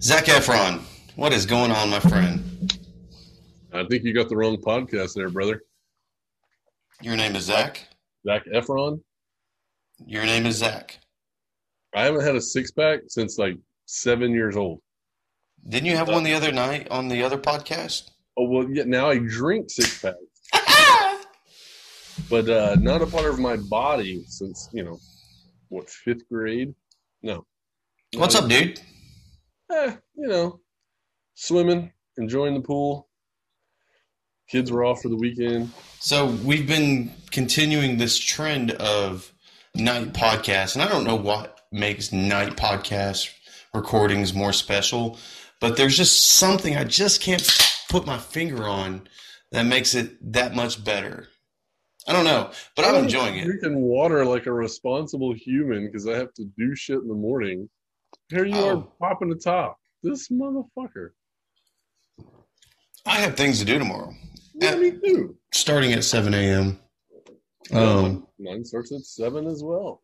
Zac Efron, what is going on, my friend? I think you got the wrong podcast there, brother. Your name is Zach. Zach Efron. Your name is Zach. I haven't had a six pack since like seven years old. Didn't you have one the other night on the other podcast? Oh well, yeah. Now I drink six packs, but uh, not a part of my body since you know what fifth grade. No. What's up, dude? Eh, you know, swimming, enjoying the pool. Kids were off for the weekend. So we've been continuing this trend of night podcasts, and I don't know what makes night podcast recordings more special, but there's just something I just can't put my finger on that makes it that much better. I don't know, but I'm enjoying it. Drinking water like a responsible human because I have to do shit in the morning. Here you Oh. are popping the top. This motherfucker. I have things to do tomorrow, Yeah, me too. starting at 7 a.m. Um, Mine starts at seven as well.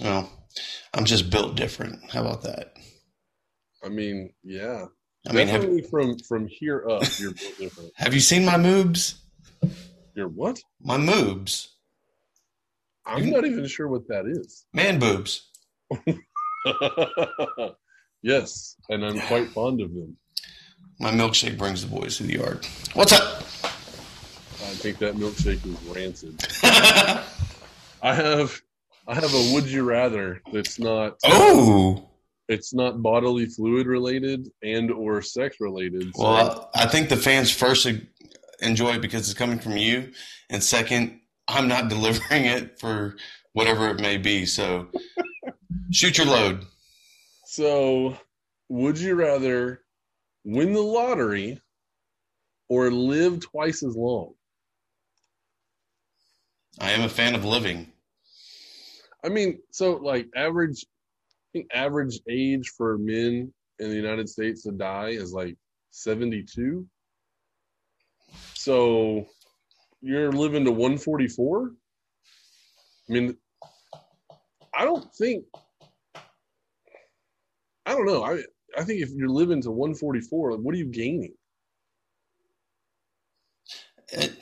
well, I'm just built different. How about that? I mean, yeah. I mean, have, from from here up, you're built different. have you seen my moobs? You're what? My moobs, I'm not even sure what that is. man boobs. yes, and I'm quite fond of them. My milkshake brings the boys to the yard. What's up? I think that milkshake is rancid. I have I have a would you rather that's not oh, it's not bodily fluid related and or sex related. So well, I, I think the fans first enjoy it because it's coming from you, and second, I'm not delivering it for whatever it may be. So, shoot your load. so would you rather win the lottery or live twice as long? I am a fan of living. I mean, so like average I think average age for men in the United States to die is like 72. So you're living to 144? I mean I don't think I don't know. I I think if you're living to 144, like, what are you gaining? It,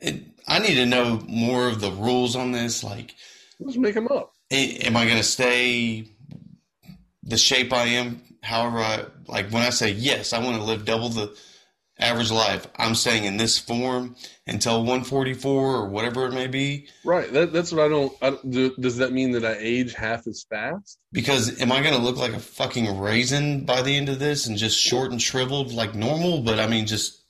it, I need to know more of the rules on this. Like, Let's make them up. am I going to stay the shape I am? However, I like when I say yes, I want to live double the average life. I'm saying in this form until 144 or whatever it may be. Right. That, that's what I don't. I, don't- does that mean that I age half as fast? Because am I going to look like a fucking raisin by the end of this and just short and shriveled like normal? But I mean, just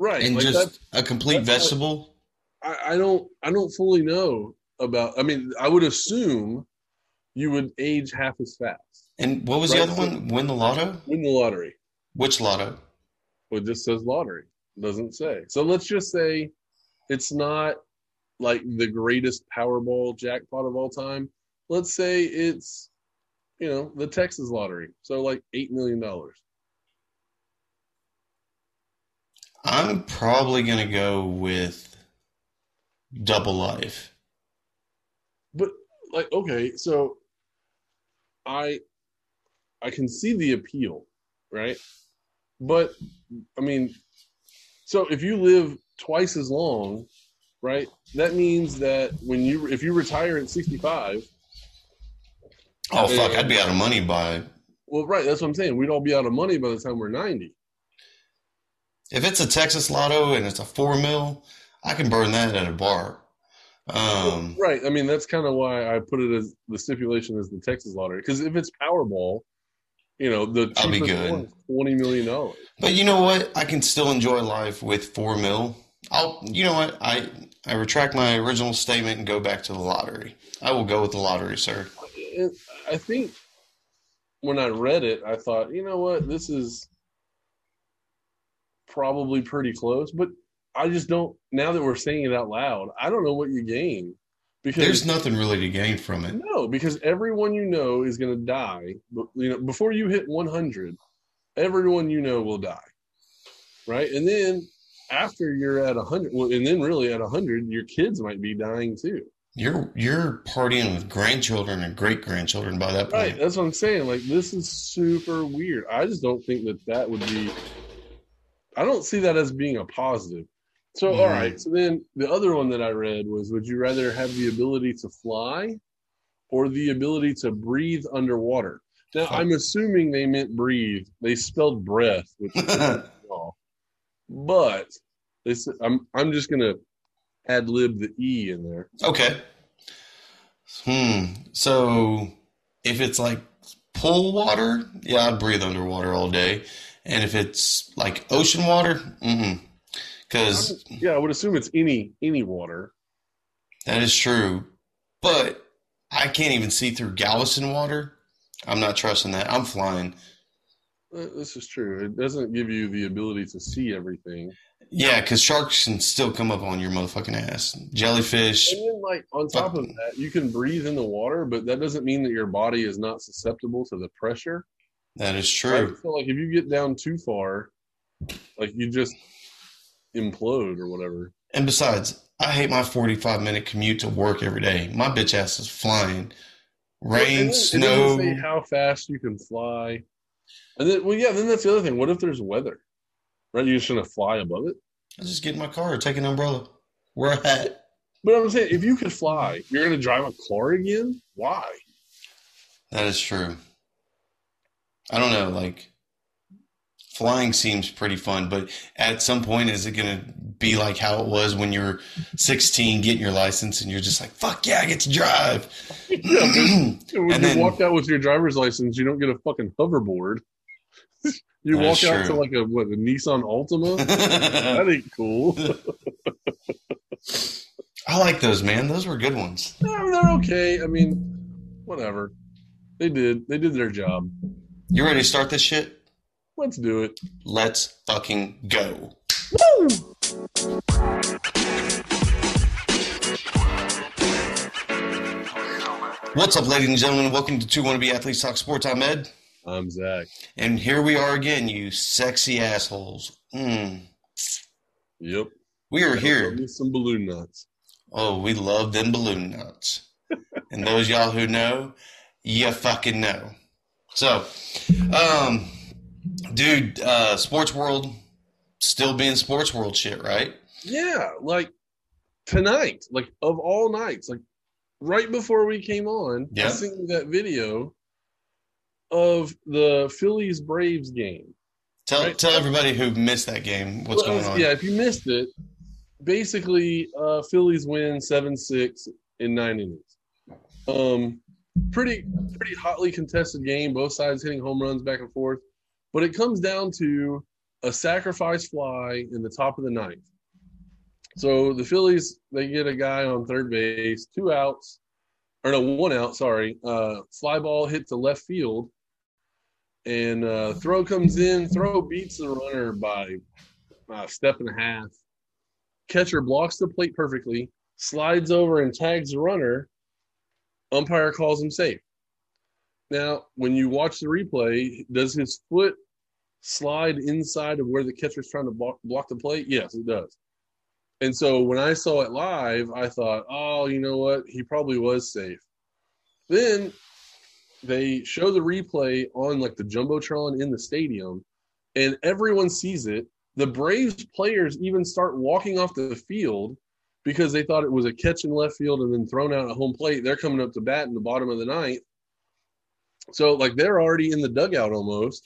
Right. and like just a complete vegetable. I, I don't. I don't fully know about. I mean, I would assume you would age half as fast. And what was the other one? Win the lotto? Win the lottery. Which lotto? It just says lottery. It doesn't say. So let's just say it's not like the greatest Powerball jackpot of all time. Let's say it's, you know, the Texas lottery. So like eight million dollars. I'm probably going to go with double life. But like, okay, so I I can see the appeal, right? But I mean, so if you live twice as long, right? That means that when you if you retire at 65, Oh, fuck. I'd be out of money by. well, right, that's what I'm saying. We'd all be out of money by the time we're 90. If it's a Texas lotto and it's a four mil, I can burn that at a bar. Um, right. I mean, that's kind of why I put it as the stipulation as the Texas lottery because if it's Powerball, you know, the I'll be good. one 20 million dollars. but you know what? I can still enjoy life with four mil. I'll, you know what? I, I retract my original statement and go back to the lottery. I will go with the lottery, sir. I think when I read it, I thought, you know what, this is probably pretty close, but I just don't. Now that we're saying it out loud, I don't know what you gain because There's nothing really to gain from it. no, because everyone you know is going to die. You know, before you hit 100, everyone you know will die, right? And then after you're at 100, well, and then really at 100, your kids might be dying too. You're you're partying with grandchildren and great grandchildren by that point. Right, that's what I'm saying. Like this is super weird. I just don't think that that would be. I don't see that as being a positive. So all Mhm. So then the other one that I read was: Would you rather have the ability to fly, or the ability to breathe underwater? Now Fuck. I'm assuming they meant breathe. They spelled breath, which is. But they said I'm I'm just gonna ad lib the e in there. Okay. Hmm. So if it's like pool water, yeah, I'd breathe underwater all day. And if it's like ocean water, mm because Yeah, I would assume it's any any water. that is true. But I can't even see through Galveston water. I'm not trusting that. I'm flying. Uh, This is true. It doesn't give you the ability to see everything. Yeah, because sharks can still come up on your motherfucking ass. Jellyfish. And then, like on top of that, you can breathe in the water, but that doesn't mean that your body is not susceptible to the pressure. That is Right? true. So, like if you get down too far, like you just implode or whatever. And besides, I hate my 45 minute commute to work every day. My bitch ass is flying. Rain, And then It snow. how fast you can fly. And then, well, yeah. Then that's the other thing. What if there's weather? Right? You're just gonna fly above it. I just get in my car, take an umbrella, wear a hat. But I'm saying, if you could fly, you're gonna drive a car again? Why? That is true. I don't know, like flying seems pretty fun, but at some point is it gonna be like how it was when you were 16 getting your license and you're just like, fuck yeah, I get to drive. Yeah, When And you then- walk out with your driver's license, you don't get a fucking hoverboard. you walk out to like a what a Nissan Altima. that ain't cool. I like those, man. Those were good ones. Mean, they're okay. I mean, whatever. They did. They did their job. You ready to start this shit? Let's do it. Let's fucking go. What's up, ladies and gentlemen? Welcome to Two Wanna Wannabe Athletes Talk Sports. I'm Ed, I'm Zach. and here we are again, you sexy assholes. Mm. Yep. We are here. me some balloon nuts. Oh, we love them balloon nuts. and those y'all who know, you fucking know. So, um, dude, uh, sports world still being sports world shit, right? Yeah, like tonight, like of all nights, like right before we came on, I Yeah. sent you that video of the Phillies Braves game. Tell Right. tell everybody who missed that game what's Well, going on. Yeah, if you missed it, basically, uh, Phillies win seven six in nine innings. Um, pretty pretty hotly contested game. Both sides hitting home runs back and forth, but it comes down to a sacrifice fly in the top of the ninth. So the Phillies they get a guy on third base, two outs, or no, one out. Sorry, uh, fly ball hit to left field, and uh, throw comes in. Throw beats the runner by a step and a half. Catcher blocks the plate perfectly, slides over and tags the runner. Umpire calls him safe. Now, when you watch the replay, does his foot slide inside of where the catcher's trying to block, block the plate? Yes, it does. And so when I saw it live, I thought, oh, you know what? He probably was safe. Then they show the replay on like the jumbotron in the stadium, and everyone sees it. The Braves players even start walking off the field because they thought it was a catch in left field and then thrown out at home plate. They're coming up to bat in the bottom of the ninth. So like they're already in the dugout almost.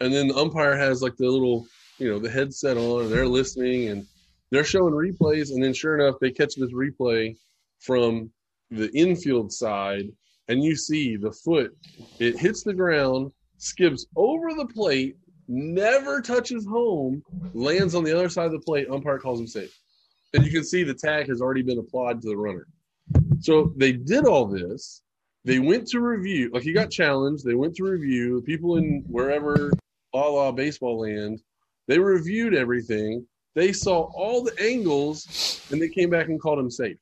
And then the umpire has like the little, you know, the headset on and they're listening and they're showing replays. And then sure enough, they catch this replay from the infield side and you see the foot, it hits the ground, skips over the plate, never touches home, lands on the other side of the plate. Umpire calls him safe. And you can see the tag has already been applied to the runner. So they did all this. They went to review, like he got challenged. They went to review. People in wherever, la la baseball land, they reviewed everything. They saw all the angles and they came back and called him safe.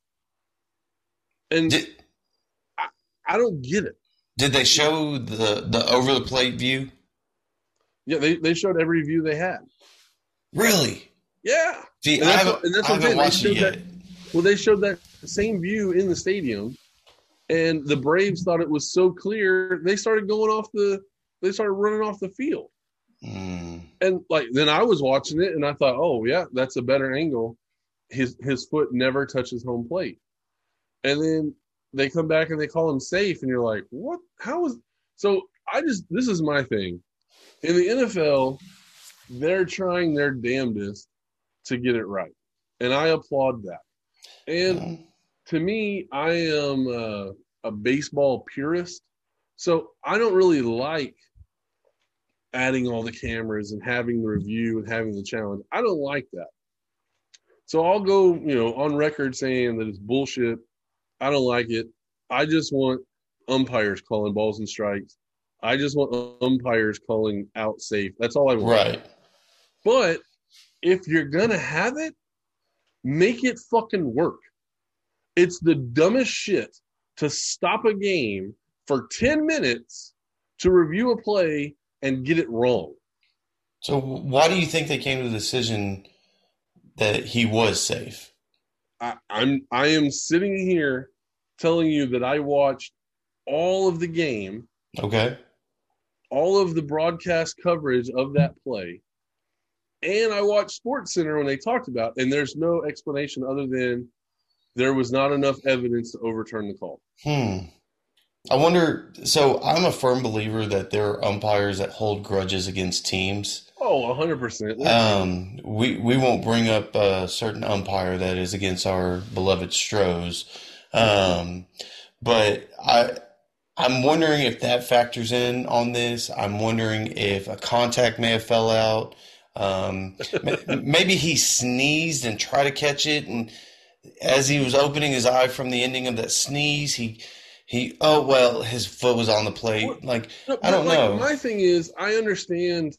And Did, I don't get it. did they show the the over the plate view? Yeah, they, they showed every view they had. Really? Yeah. See, And I haven't, what- and that's I haven't watched it yet. Well, they showed that same view in the stadium, and the Braves thought it was so clear they started going off the they started running off the field. Mm. And like then I was watching it and I thought, oh yeah, that's a better angle. His his foot never touches home plate. And then they come back and they call him safe, and you're like, what? How is so? I just this is my thing. In the NFL, they're trying their damnedest to get it right, and I applaud that. And to me, I am a, a baseball purist, so I don't really like adding all the cameras and having the review and having the challenge. I don't like that. So I'll go, you know, on record saying that it's bullshit. I don't like it. I just want umpires calling balls and strikes. I just want umpires calling out safe. That's all I want. Right. But if you're gonna have it, make it fucking work. It's the dumbest shit to stop a game for 10 minutes to review a play and get it wrong. So why do you think they came to the decision that he was safe? I, I'm I am sitting here telling you that I watched all of the game, Okay. all of the broadcast coverage of that play, and I watched Sports Center when they talked about, and there's no explanation other than there was not enough evidence to overturn the call. Hmm. I wonder. So I'm a firm believer that there are umpires that hold grudges against teams. Oh, hundred percent. Um, we we won't bring up a certain umpire that is against our beloved Stros, um, but I I'm wondering if that factors in on this. I'm wondering if a contact may have fell out. Um, maybe he sneezed and tried to catch it, and as he was opening his eye from the ending of that sneeze, he he oh well, his foot was on the plate. Like I don't like, know. My thing is, I understand.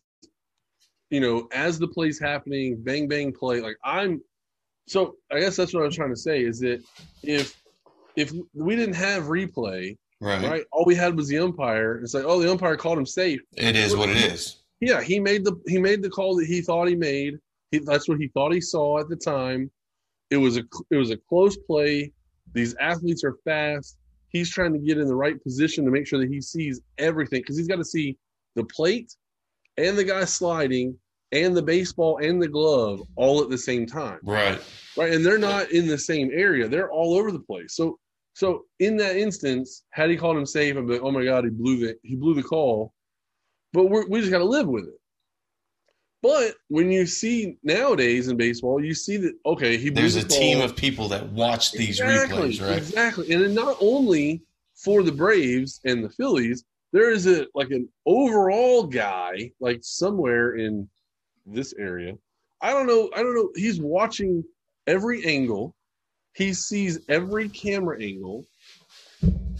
You know, as the play's happening, bang bang play. Like I'm, so I guess that's what I was trying to say is that if if we didn't have replay, right. right, all we had was the umpire. It's like, oh, the umpire called him safe. It is what it is. Yeah, he made the he made the call that he thought he made. He, that's what he thought he saw at the time. It was a it was a close play. These athletes are fast. He's trying to get in the right position to make sure that he sees everything because he's got to see the plate and the guy sliding and the baseball and the glove all at the same time. Right. Right. And they're not in the same area. They're all over the place. So so in that instance, had he called him safe, I'd be like, oh my God, he blew the he blew the call. But we're, we just got to live with it. But when you see nowadays in baseball, you see that okay, he There's the a team of people that watch these exactly, replays, right? Exactly, and then not only for the Braves and the Phillies, there is a like an overall guy like somewhere in this area. I don't know. I don't know. He's watching every angle. He sees every camera angle.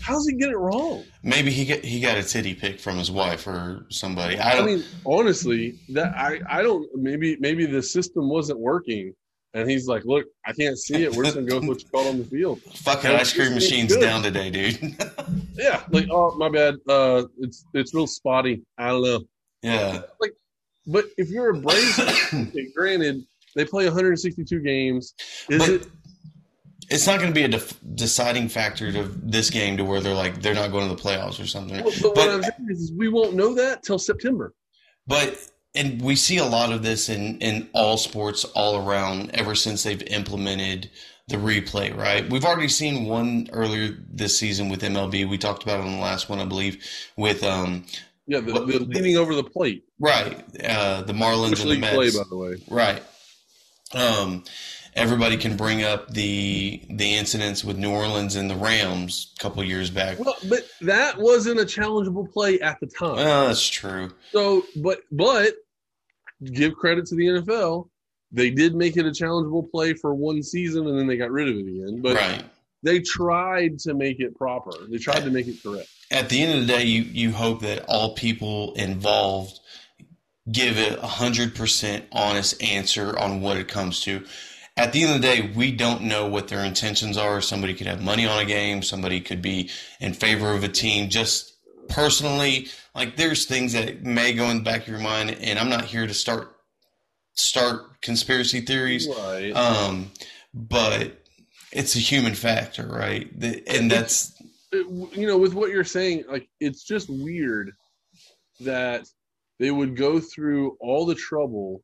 How's he get it wrong? Maybe he get, he got a titty pic from his wife or somebody. I I mean, honestly, that I I don't maybe maybe the system wasn't working, and he's like, look, I can't see it. We're just gonna go with what you called on the field. fucking ice cream machine's down today, dude. Yeah, like oh my bad. Uh, it's it's real spotty. I don't know. yeah. like, But if you're a Braves, granted, they play 162 games. Is But it? It's not going to be a def- deciding factor to this game to where they're like they're not going to the playoffs or something. Well, but, what I'm saying is, we won't know that till September. But and we see a lot of this in in all sports all around ever since they've implemented the replay, right? We've already seen one earlier this season with MLB. We talked about it on the last one, I believe, with um Yeah, the, But- the leaning over the plate, right, uh the Marlins which and the Mets. play, by the way. Right. Um, everybody can bring up the the incidents with New Orleans and the Rams a couple years back. Well, but that wasn't a challengeable play at the time. Well, that's true. So, but but give credit to the NFL. They did make it a challengeable play for one season, and then they got rid of it again. But right. they tried to make it proper. They tried to make it correct. At the end of the day, you you hope that all people involved give it a hundred percent honest answer on what it comes to. At the end of the day, we don't know what their intentions are. Somebody could have money on a game. Somebody could be in favor of a team. Just personally, like there's things that may go in the back of your mind, and I'm not here to start start conspiracy theories. Right. Um, but it's a human factor, right? And that's you know, with what you're saying, like it's just weird that they would go through all the trouble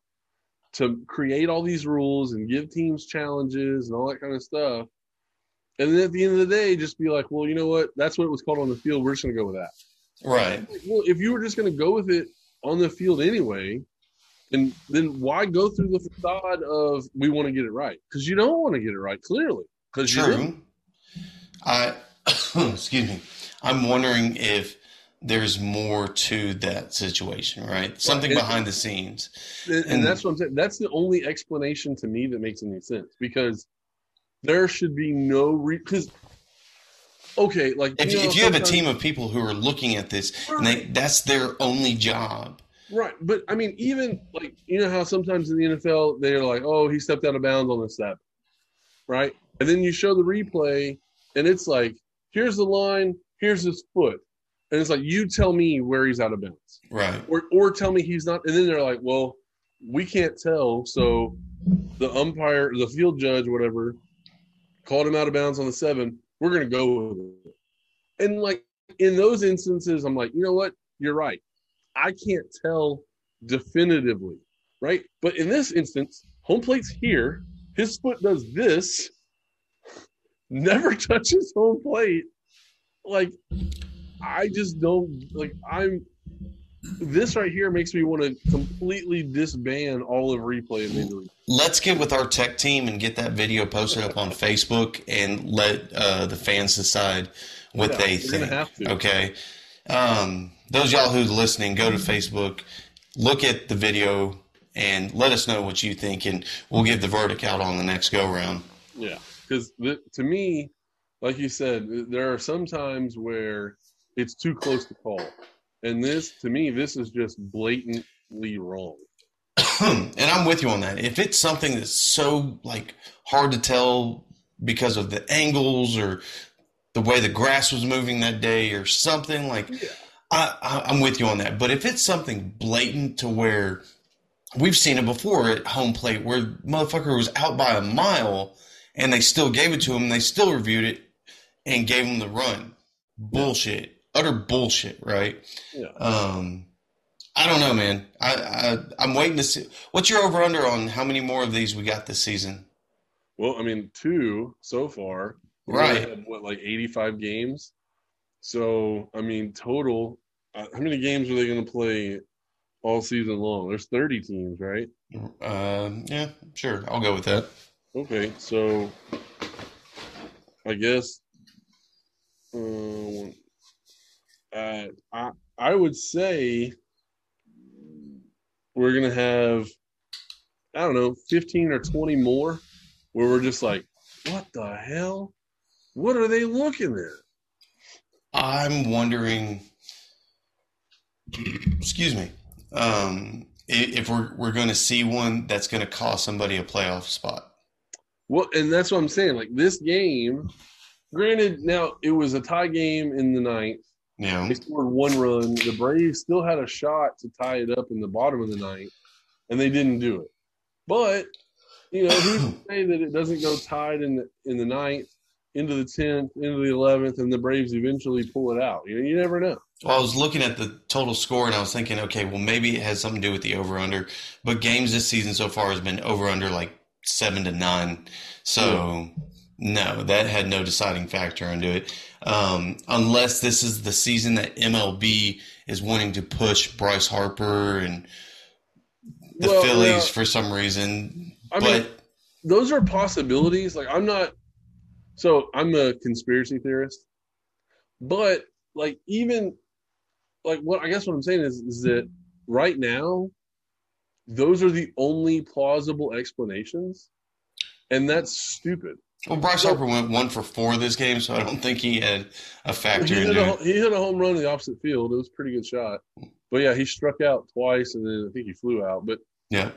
to create all these rules and give teams challenges and all that kind of stuff. And then at the end of the day, just be like, well, you know what? That's what it was called on the field. We're just going to go with that. right. Well, if you were just going to go with it on the field anyway, and then why go through the facade of we want to get it right? Because you don't want to get it right, clearly. Because you. True. I excuse me. I'm wondering if there's more to that situation, right? Something and- behind the scenes. And, and that's what I'm saying. That's the only explanation to me that makes any sense because there should be no re. Because okay, like If, know, if you have a team of people who are looking at this and they that's their only job. right? But I mean, even like you know how sometimes in the NFL they're like, "Oh, he stepped out of bounds on the step," right? And then you show the replay, and it's like, "Here's the line. Here's his foot," and it's like, "You tell me where he's out of bounds." Right. or or tell me he's not. And then they're like, well, we can't tell. So the umpire, the field judge, whatever, called him out of bounds on the seven. We're gonna go with it. And like in those instances, I'm like, you know what? You're right. I can't tell definitively, right? But in this instance, home plate's here. His foot does this. Never touches home plate. Like, I just don't like. I'm this right here makes me want to completely disband all of replay in Major League. Let's get with our tech team and get that video posted up on Facebook and let uh, the fans decide what Yeah, they think. Okay. Um, those y'all who's listening, go to Facebook, look at the video, and let us know what you think, and we'll give the verdict out on the next go round. Yeah, because to me, like you said, there are some times where it's too close to call, and this, to me, this is just blatantly wrong. and I'm with you on that. If it's something that's so like hard to tell because of the angles or the way the grass was moving that day or something like Yeah. I, I, I'm with you on that. But if it's something blatant to where we've seen it before at home plate where motherfucker was out by a mile and they still gave it to him, they still reviewed it and gave him the run. Bullshit. Utter bullshit, right? Yeah, Um, I don't know, man. I, I I'm waiting to see. What's your over under on how many more of these we got this season? well, I mean, two so far. Right. had, what like eighty-five games. So I mean, total. Uh, how many games are they going to play all season long? There's thirty teams, right? Um, yeah, sure. I'll go with that. Okay, so I guess um, uh, I I would say we're gonna have I don't know fifteen or twenty more where we're just like, what the hell? What are they looking at? I'm wondering. Excuse me. Um, if we're we're going to see one that's going to cost somebody a playoff spot. Well, and that's what I'm saying. Like this game, granted, now it was a tie game in the ninth. Know, They scored one run. The Braves still had a shot to tie it up in the bottom of the ninth, and they didn't do it. But you know, who's to say that it doesn't go tied in the in the ninth, into the tenth, into the eleventh, and the Braves eventually pull it out? You know, you never know. well, I was looking at the total score and I was thinking, okay, well maybe it has something to do with the over under, but games this season so far has been over under like seven to nine. So no, that had no deciding factor into it. Um, unless this is the season that MLB is wanting to push Bryce Harper and the Well, Phillies for some reason. I but mean, those are possibilities. Like I'm not. So I'm a conspiracy theorist, but like even like what I guess what I'm saying is is that right now, those are the only plausible explanations, and that's stupid. Well, Bryce Harper went one for four this game, so I don't think he had a He factor hit, into a, he hit a home run in the opposite field. It was a pretty good shot, but yeah, he struck out twice, and then I think he flew out. But Yeah.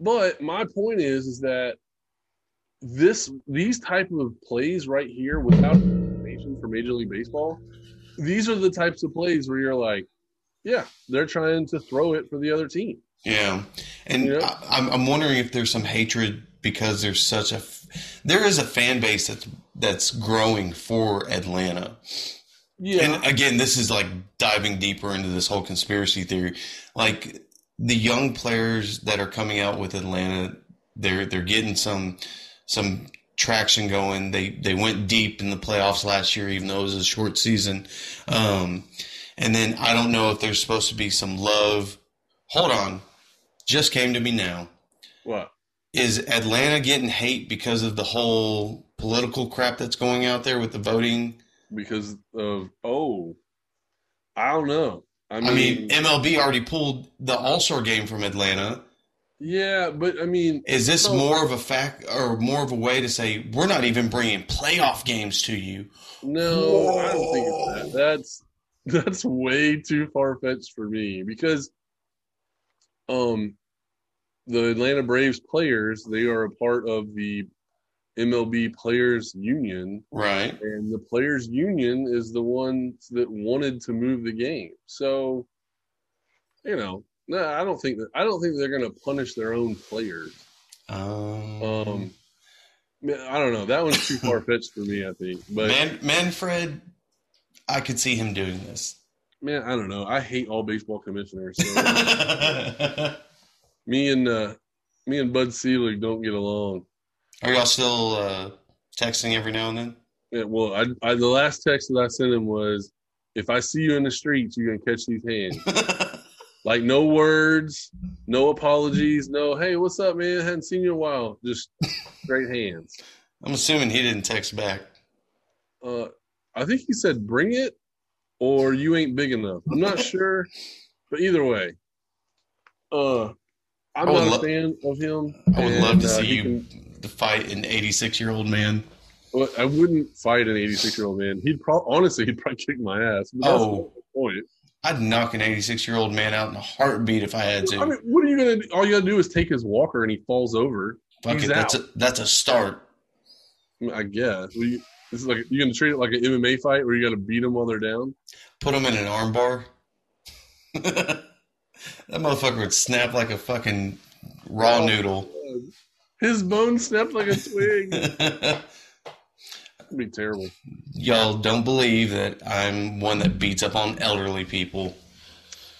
But my point is, is that this these type of plays right here, without information for Major League Baseball, these are the types of plays where you're like, yeah, they're trying to throw it for the other team. Yeah, and Yeah. I, I'm I'm wondering if there's some hatred because there's such a there is a fan base that's that's growing for Atlanta. Yeah. And again, this is like diving deeper into this whole conspiracy theory. Like the young players that are coming out with Atlanta, they're they're getting some some traction going. They they went deep in the playoffs last year, even though it was a short season. Um, and then I don't know if there's supposed to be some love. Hold on, just came to me now. what? Is Atlanta getting hate because of the whole political crap that's going out there with the voting? Because of oh, I don't know. I mean, I mean, MLB already pulled the All Star game from Atlanta. yeah, but I mean, Is this No. more of a fact or more of a way to say we're not even bringing playoff games to you? No, I don't think it's that. That's that's way too far fetched for me because um the Atlanta Braves players, they are a part of the MLB Players Union Right. and the Players Union is the ones that wanted to move the game. So, you know, no, I don't think that I don't think they're going to punish their own players. Um, Um I don't know. That one's too far fetched for me, I think. But Man, Manfred, I could see him doing this. Man, I don't know. I hate all baseball commissioners. So me and uh, me and Bud Selig don't get along. Are y'all still uh, texting every now and then? Yeah, well, I, I the last text that I sent him was, "If I see you in the streets, you're gonna catch these hands." like no words, no apologies, no. Hey, what's up, man? Hadn't seen you in a while. Just straight hands. I'm assuming he didn't text back. Uh, I think he said, "Bring it," or "You ain't big enough." I'm not sure, but either way, uh, I'm not lo- a fan of him. I would and, love to uh, see you can- fight an 86 year old man. Well, I wouldn't fight an 86 year old man. He'd probably, honestly, he'd probably kick my ass. Oh. point. I'd knock an 86 year old man out in a heartbeat if I had to. I mean, what are you gonna? do? All you gotta do is take his walker, and he falls over. Fuck he's it, that's a, that's a start. I, guess. Well, you, this is like you gonna treat it like an MMA fight where you got to beat them while they're down. Put him in an armbar. that motherfucker would snap like a fucking raw Oh. noodle. His bone snapped like a twig. That'd be terrible. Y'all don't believe that I'm one that beats up on elderly people.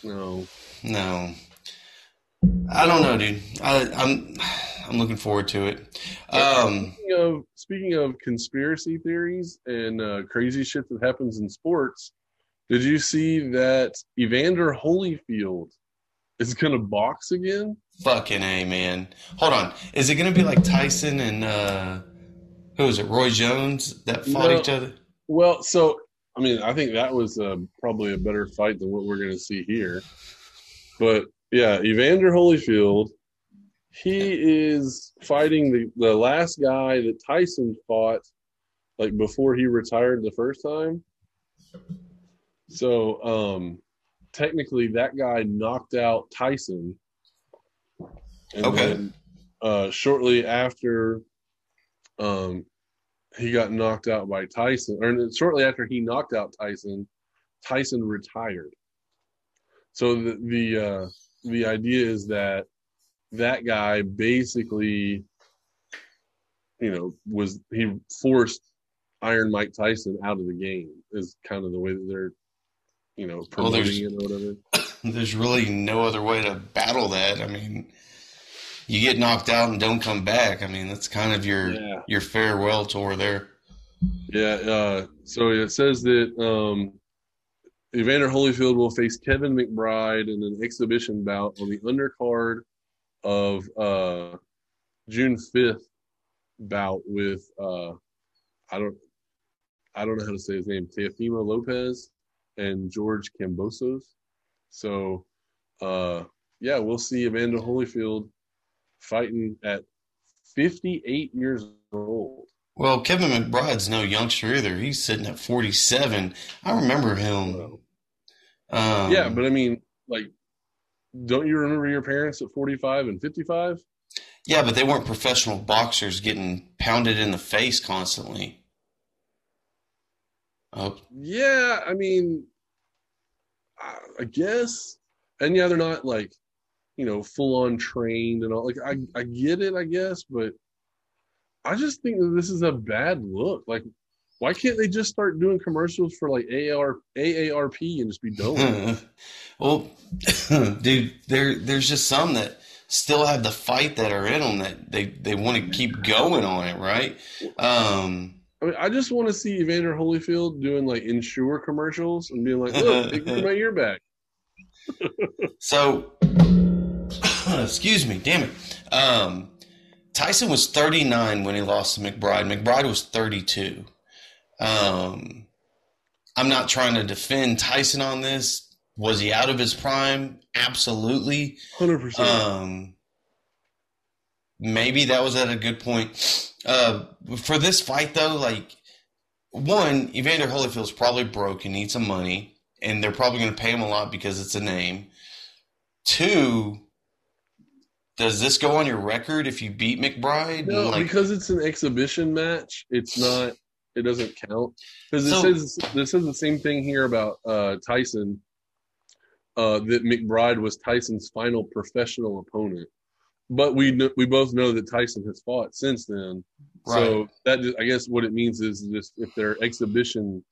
No. No. I don't know, dude. I, I'm I'm looking forward to it. Um, Speaking of speaking of conspiracy theories and uh, crazy shit that happens in sports, did you see that Evander Holyfield is it gonna box again? fucking a man. Hold on. Is it gonna be like Tyson and uh, who is it? Roy Jones that fought No. each other? Well, so I mean, I think that was uh, probably a better fight than what we're going to see here. But yeah, Evander Holyfield, he is fighting the the last guy that Tyson fought, like before he retired the first time. So um, technically, that guy knocked out Tyson. And Okay. then, uh, shortly after, um, he got knocked out by Tyson, or shortly after he knocked out Tyson, Tyson retired. So the the uh, the idea is that that guy basically, you know, was he forced Iron Mike Tyson out of the game is kind of the way that they're, you know, Well, promoting there's- it or whatever. There's really no other way to battle that. I mean, you get knocked out and don't come back. I mean, that's kind of your Yeah. your farewell tour there. Yeah, uh, so it says that um, Evander Holyfield will face Kevin McBride in an exhibition bout on the undercard of uh, June fifth bout with uh, I don't I don't know how to say his name Teofimo Lopez and George Kambosos. So uh, yeah, we'll see Amanda Holyfield fighting at 58 years old. Well, Kevin McBride's no youngster either. He's sitting at 47. I remember him. Um, yeah, but I mean, like, don't you remember your parents at 45 and 55? yeah, but they weren't professional boxers getting pounded in the face constantly. Yeah, I mean, I, guess. And yeah, they're not like, you know, full on trained and all. Like, I, I get it, I guess, but I just think that this is a bad look. Like, why can't they just start doing commercials for like AAR, AARP and just be done? well, dude, there there's just some that still have the fight that are in them that they they want to keep going on it, right? Um, I mean, I just want to see Evander Holyfield doing like Ensure commercials and being like, "Look, they my ear back." so, excuse me, damn it. Um, Tyson was 39 when he lost to McBride. McBride was 32. Um, I'm not trying to defend Tyson on this. Was he out of his prime? Absolutely. 100%. Um, maybe that was at a good point. Uh, for this fight, though, like, one, Evander Holyfield's probably broke and needs some money, and they're probably going to pay him a lot because it's a name. Two, does this go on your record if you beat McBride? No, like, because it's an exhibition match. It's not. It doesn't count because it so, says this says the same thing here about uh, Tyson. Uh, that McBride was Tyson's final professional opponent, but we we both know that Tyson has fought since then. Right. So that I guess what it means is just if they're exhibition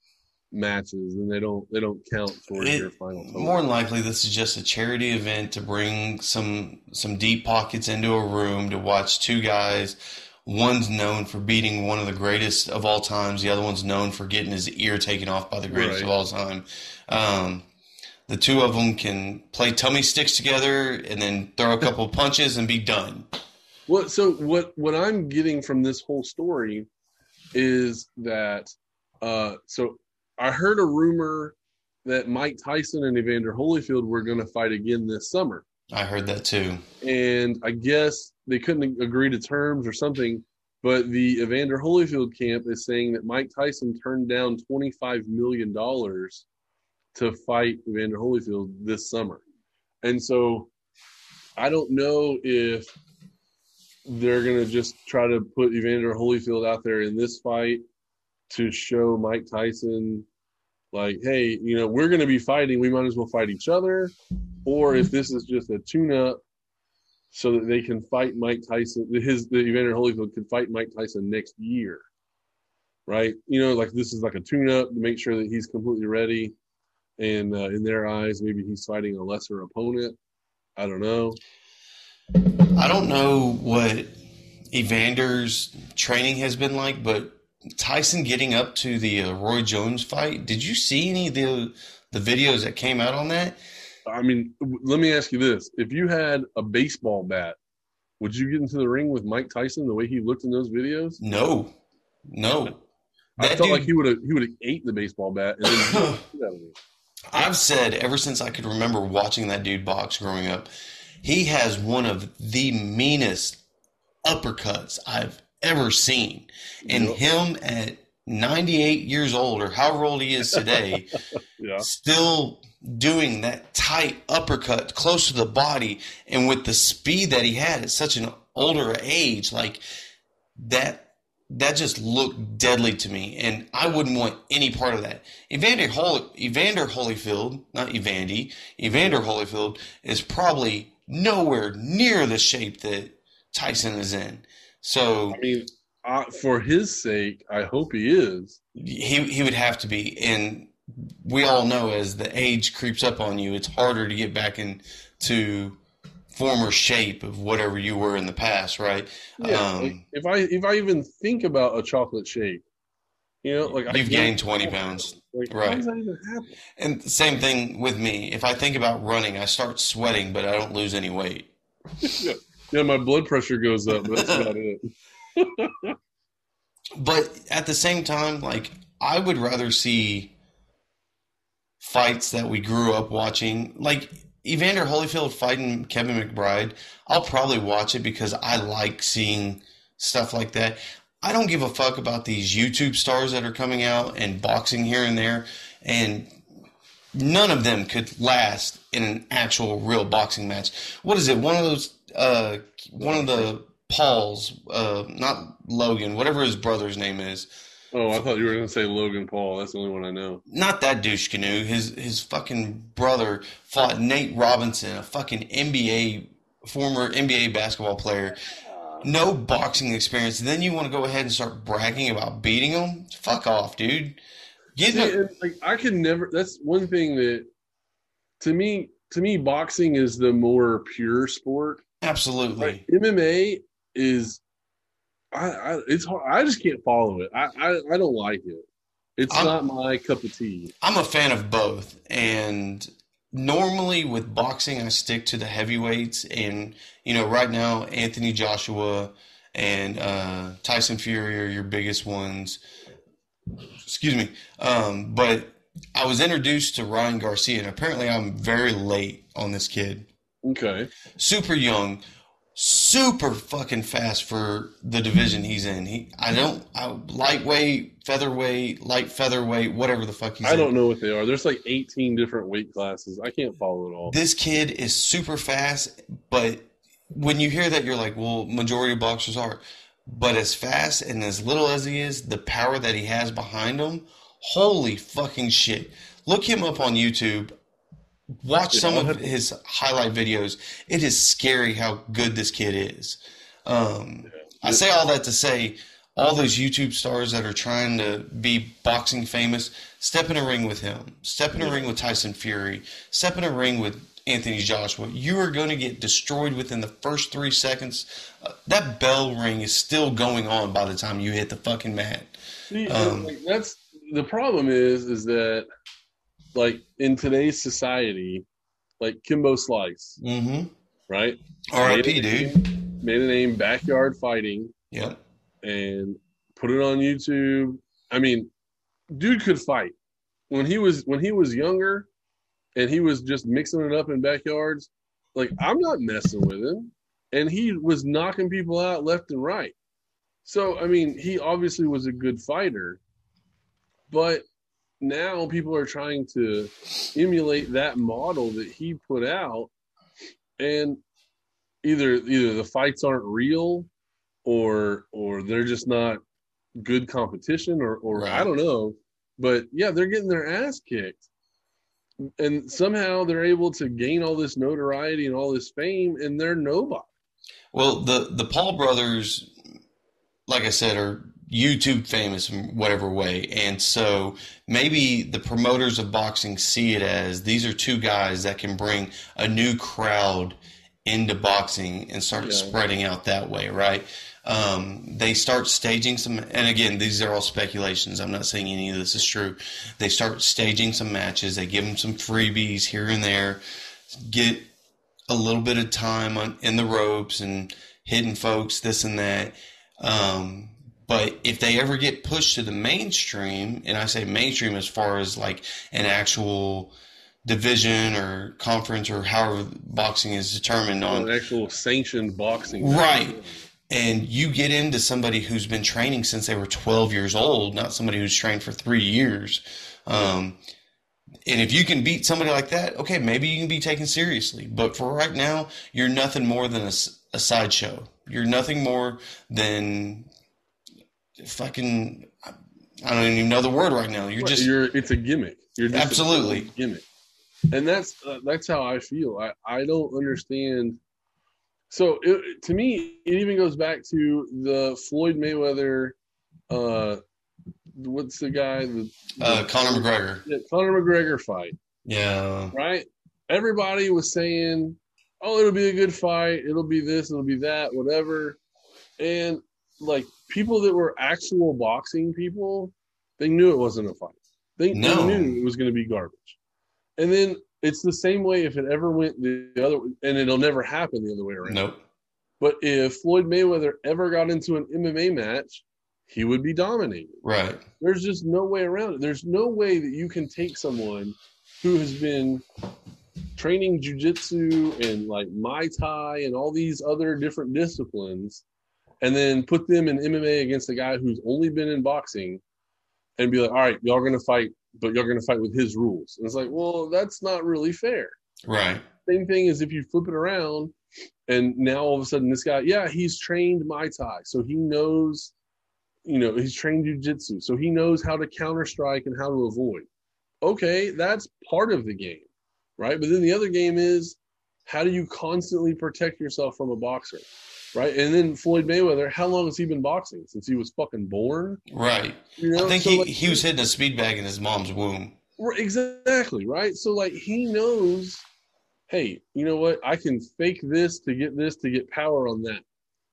matches, and they don't they don't count towards it, your final. Total. More than likely, this is just a charity event to bring some some deep pockets into a room to watch two guys. One's known for beating one of the greatest of all times. The other one's known for getting his ear taken off by the greatest right. of all time. Um, the two of them can play tummy sticks together and then throw a couple punches and be done. Well, so what what I'm getting from this whole story is that uh, so I heard a rumor that Mike Tyson and Evander Holyfield were going to fight again this summer. I heard that too. And I guess they couldn't agree to terms or something. But the Evander Holyfield camp is saying that Mike Tyson turned down $25 million to fight Evander Holyfield this summer. And so I don't know if they're going to just try to put Evander Holyfield out there in this fight to show Mike Tyson, like, hey, you know, we're going to be fighting. We might as well fight each other. Or if this is just a tune up so that they can fight Mike Tyson, his, the Evander Holyfield can fight Mike Tyson next year. Right. You know, like this is like a tune up to make sure that he's completely ready. And uh, in their eyes, maybe he's fighting a lesser opponent. I don't know. I don't know what Evander's training has been like, but Tyson getting up to the uh, Roy Jones fight. Did you see any of the the videos that came out on that? I mean, let me ask you this: If you had a baseball bat, would you get into the ring with Mike Tyson the way he looked in those videos? No, no. I felt dude, like he would have he would have ate the baseball bat. I've said ever since I could remember watching that dude box growing up, he has one of the meanest uppercuts I've ever seen. And yep. him at 98 years old or however old he is today, yeah. still doing that tight uppercut close to the body and with the speed that he had at such an older age, like that that just looked deadly to me, and I wouldn't want any part of that. Evander, Holy, Evander Holyfield, not Evandy, Evander Holyfield is probably nowhere near the shape that Tyson is in. So I mean, uh, for his sake, I hope he is. He he would have to be, and we all know as the age creeps up on you, it's harder to get back into former shape of whatever you were in the past, right? Yeah. Um, if I if I even think about a chocolate shake, you know, like you've gained twenty pounds, like, right? How does that even happen? And same thing with me. If I think about running, I start sweating, but I don't lose any weight. yeah. yeah, my blood pressure goes up. But that's about it. but at the same time, like I would rather see fights that we grew up watching, like Evander Holyfield fighting Kevin McBride. I'll probably watch it because I like seeing stuff like that. I don't give a fuck about these YouTube stars that are coming out and boxing here and there, and none of them could last in an actual real boxing match. What is it? One of those, uh, one of the Paul's, uh, not Logan, whatever his brother's name is. Oh, I thought you were going to say Logan Paul. That's the only one I know. Not that douche canoe. His his fucking brother fought Nate Robinson, a fucking NBA former NBA basketball player. no boxing experience, and then you want to go ahead and start bragging about beating him? Fuck off, dude. Get See, and, like I could never. That's one thing that, to me, to me, boxing is the more pure sport. absolutely. Like MMA is, I, I it's hard. I just can't follow it. I, I, I don't like it. It's I'm- not my cup of tea. I'm a fan of both, and normally with boxing, I stick to the heavyweights. And you know, right now, Anthony Joshua and uh, Tyson Fury are your biggest ones. Excuse me, um, but I was introduced to Ryan Garcia, and apparently, I'm very late on this kid. Okay. Super young, super fucking fast for the division he's in. He, I don't, I, lightweight, featherweight, light featherweight, whatever the fuck he's I in. don't know what they are. There's like 18 different weight classes. I can't follow it all. this kid is super fast, but when you hear that, you're like, well, majority of boxers are. But as fast and as little as he is, the power that he has behind him, holy fucking shit. Look him up on YouTube. Watch some of his highlight videos. It is scary how good this kid is. Um, I say all that to say, all those YouTube stars that are trying to be boxing famous, step in a ring with him. Step in a ring with Tyson Fury. Step in a ring with Anthony Joshua. You are going to get destroyed within the first three seconds. Uh, that bell ring is still going on by the time you hit the fucking mat. See, Um, that's the problem is is that like in today's society, like Kimbo Slice, Mm-hmm. right? R.I.P. Dude. Made a name backyard fighting Yeah. and put it on YouTube. I mean, dude could fight. When he was when he was younger and he was just mixing it up in backyards, like I'm not messing with him. And he was knocking people out left and right. So I mean, he obviously was a good fighter. But now people are trying to emulate that model that he put out and either either the fights aren't real or or they're just not good competition or or Right. I don't know. But yeah, they're getting their ass kicked. And somehow they're able to gain all this notoriety and all this fame and they're nobody. Well, the the Paul brothers, like I said, are YouTube famous in whatever way, and so maybe the promoters of boxing see it as these are two guys that can bring a new crowd into boxing and start Yeah. spreading out that way, right? Um, they start staging some, and again, these are all speculations. I'm not saying any of this is true. They start staging some matches. They give them some freebies here and there, get a little bit of time on, in the ropes and hitting folks, this and that. Um, but if they ever get pushed to the mainstream, and I say mainstream as far as like an actual division or conference or however boxing is determined on, An actual sanctioned boxing. Right. and you get into somebody who's been training since they were 12 years old, not somebody who's trained for three years. Um, and if you can beat somebody like that, okay, maybe you can be taken seriously. But for right now, you're nothing more than a sideshow. You're nothing more than fucking. I don't even know the word right now. You're just you're it's a gimmick. You're just a Absolutely. gimmick, and that's uh, that's how I feel. I I don't understand. So it, to me, it even goes back to the Floyd Mayweather. Uh, what's the guy? The, uh, Conor McGregor. yeah, Conor McGregor fight, Yeah, right? Everybody was saying, "Oh, it'll be a good fight. It'll be this. It'll be that. Whatever." And like people that were actual boxing people, they knew it wasn't a fight. They, No. they knew it was going to be garbage. And then it's the same way if it ever went the other, and it'll never happen the other way around. nope. But if Floyd Mayweather ever got into an MMA match, he would be dominated. Right. There's just no way around it. There's no way that you can take someone who has been training jujitsu and like Muay Thai and all these other different disciplines, and then put them in MMA against a guy who's only been in boxing, and be like, all right, y'all gonna fight, but y'all gonna fight with his rules. And it's like, well, that's not really fair. Right. Same thing as if you flip it around, and now all of a sudden this guy, yeah, he's trained Muay Thai, so he knows, you know, he's trained jiu-jitsu. so he knows how to counter strike and how to avoid. Okay, that's part of the game, right? But then the other game is how do you constantly protect yourself from a boxer? Right. And then Floyd Mayweather, how long has he been boxing? Since he was fucking born? Right. You know? I think so he, like, he was hitting a speed bag in his mom's womb. Exactly. Right. So like he knows, hey, you know what? I can fake this to get this to get power on that.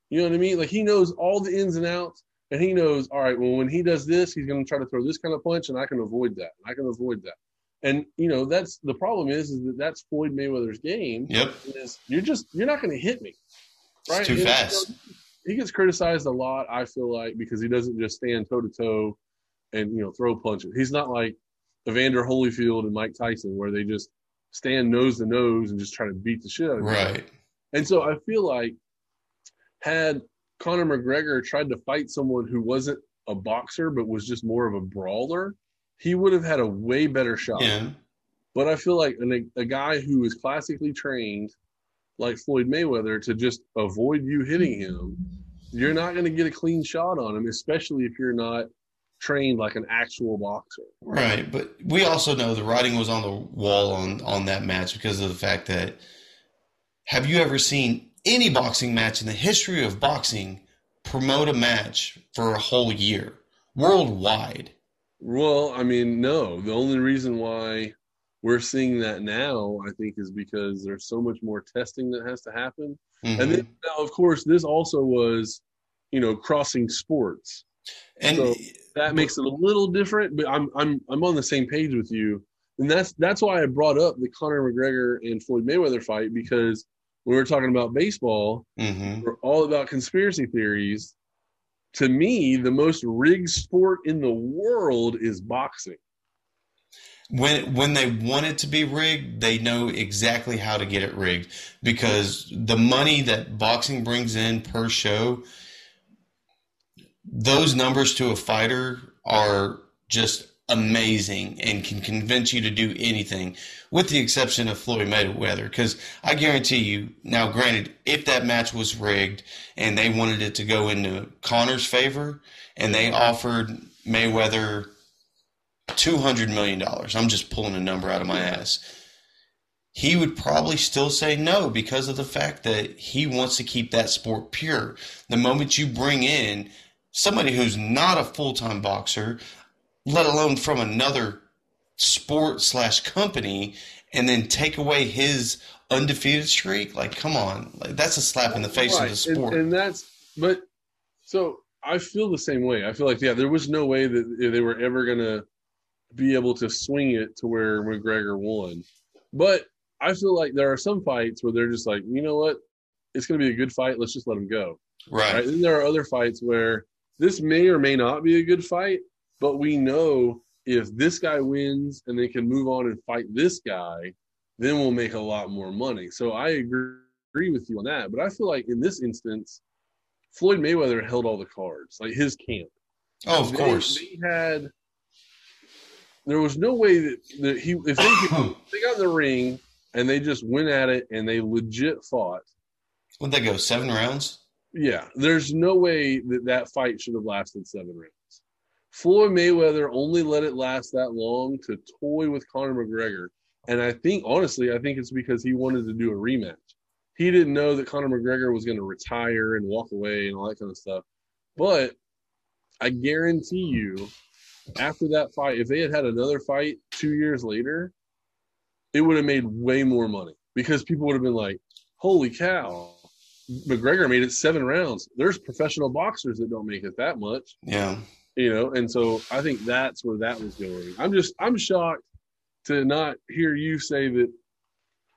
You know what I mean? Like he knows all the ins and outs and he knows, all right, well, when he does this, he's going to try to throw this kind of punch, and I can avoid that. I can avoid that. And you know, that's the problem is, is that that's Floyd Mayweather's game. Yep. Is you're just you're not going to hit me, right? It's too and, fast. You know, he gets criticized a lot. I feel like because he doesn't just stand toe to toe and you know throw punches. He's not like Evander Holyfield and Mike Tyson where they just stand nose to nose and just try to beat the shit out of Right. And so I feel like had Conor McGregor tried to fight someone who wasn't a boxer but was just more of a brawler, he would have had a way better shot. Yeah. But I feel like an, a guy who is classically trained, like Floyd Mayweather, to just avoid you hitting him, you're not going to get a clean shot on him, especially if you're not trained like an actual boxer. Right, but we also know the writing was on the wall on on that match because of the fact that have you ever seen any boxing match in the history of boxing promote a match for a whole year worldwide? Well, I mean, no. The only reason why we're seeing that now, I think, is because there's so much more testing that has to happen. Mm-hmm. And then, now, of course, this also was, you know, crossing sports, and so that makes it a little different. But I'm I'm I'm on the same page with you, and that's that's why I brought up the Conor McGregor and Floyd Mayweather fight because when we are talking about baseball, mm-hmm. we're all about conspiracy theories. To me, the most rigged sport in the world is boxing. When when they want it to be rigged, they know exactly how to get it rigged because the money that boxing brings in per show, those numbers to a fighter are just amazing and can convince you to do anything, with the exception of Floyd Mayweather. Because I guarantee you, now granted, if that match was rigged and they wanted it to go into Conor's favor and they offered Mayweather $200 million, I'm just pulling a number out of my ass. He would probably still say no because of the fact that he wants to keep that sport pure. The moment you bring in somebody who's not a full time boxer, let alone from another sport slash company, and then take away his undefeated streak. Like, come on, like that's a slap in the face right. of the sport. And, and, that's but so I feel the same way. I feel like yeah, there was no way that they were ever gonna be able to swing it to where McGregor won. But I feel like there are some fights where they're just like, you know what, it's gonna be a good fight. Let's just let him go. Right. right? And there are other fights where this may or may not be a good fight, but we know if this guy wins and they can move on and fight this guy, then we'll make a lot more money. So I agree, agree with you on that. But I feel like in this instance, Floyd Mayweather held all the cards, like his camp. Oh, of they, course. They had. There was no way that, that he if they, they got in the ring and they just went at it and they legit fought. Would they go seven rounds? Yeah, there's no way that that fight should have lasted seven rounds. Floyd Mayweather only let it last that long to toy with Conor McGregor. And I think, honestly, I think it's because he wanted to do a rematch. He didn't know that Conor McGregor was going to retire and walk away and all that kind of stuff. But I guarantee you, after that fight, if they had had another fight two years later, it would have made way more money because people would have been like, holy cow, McGregor made it seven rounds. There's professional boxers that don't make it that much. Yeah you know and so i think that's where that was going. I'm just i'm shocked to not hear you say that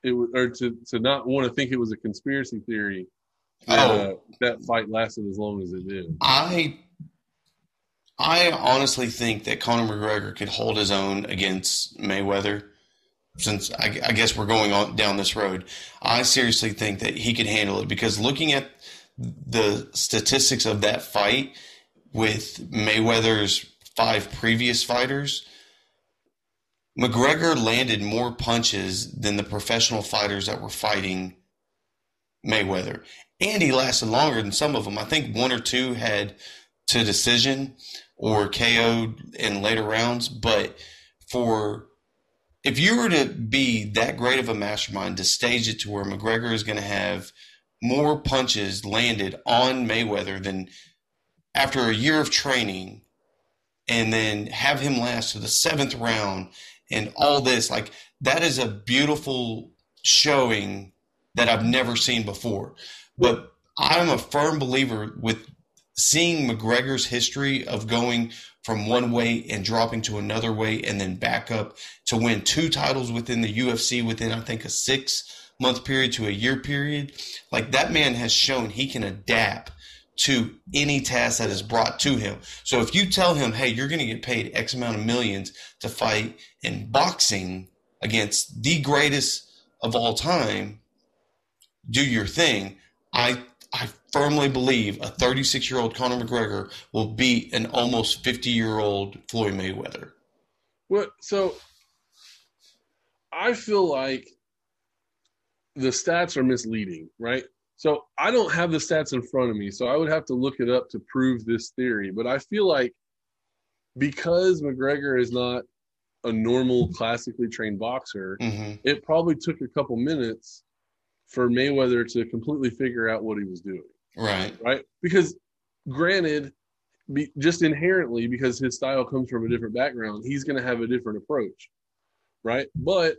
it was or to to not want to think it was a conspiracy theory that, oh. uh, that fight lasted as long as it did. I i honestly think that conor mcgregor could hold his own against mayweather since I, I guess we're going on down this road. I seriously think that he could handle it because looking at the statistics of that fight with Mayweather's five previous fighters, McGregor landed more punches than the professional fighters that were fighting Mayweather. And he lasted longer than some of them. I think one or two had to decision or KO'd in later rounds. But for if you were to be that great of a mastermind to stage it to where McGregor is going to have more punches landed on Mayweather than after a year of training and then have him last to the seventh round and all this, like that is a beautiful showing that I've never seen before. But I'm a firm believer with seeing McGregor's history of going from one weight and dropping to another weight and then back up to win two titles within the UFC within I think a six month period to a year period. Like that man has shown he can adapt to any task that is brought to him. So if you tell him, hey, you're going to get paid X amount of millions to fight in boxing against the greatest of all time, do your thing. I I firmly believe a 36 year old Conor McGregor will beat an almost 50 year old Floyd Mayweather. Well, so I feel like the stats are misleading, right? So I don't have the stats in front of me, so I would have to look it up to prove this theory. But I feel like because McGregor is not a normal classically trained boxer, Mm-hmm. it probably took a couple minutes for Mayweather to completely figure out what he was doing, Right. right? Because granted, be, just inherently because his style comes from a different background, he's going to have a different approach, right? But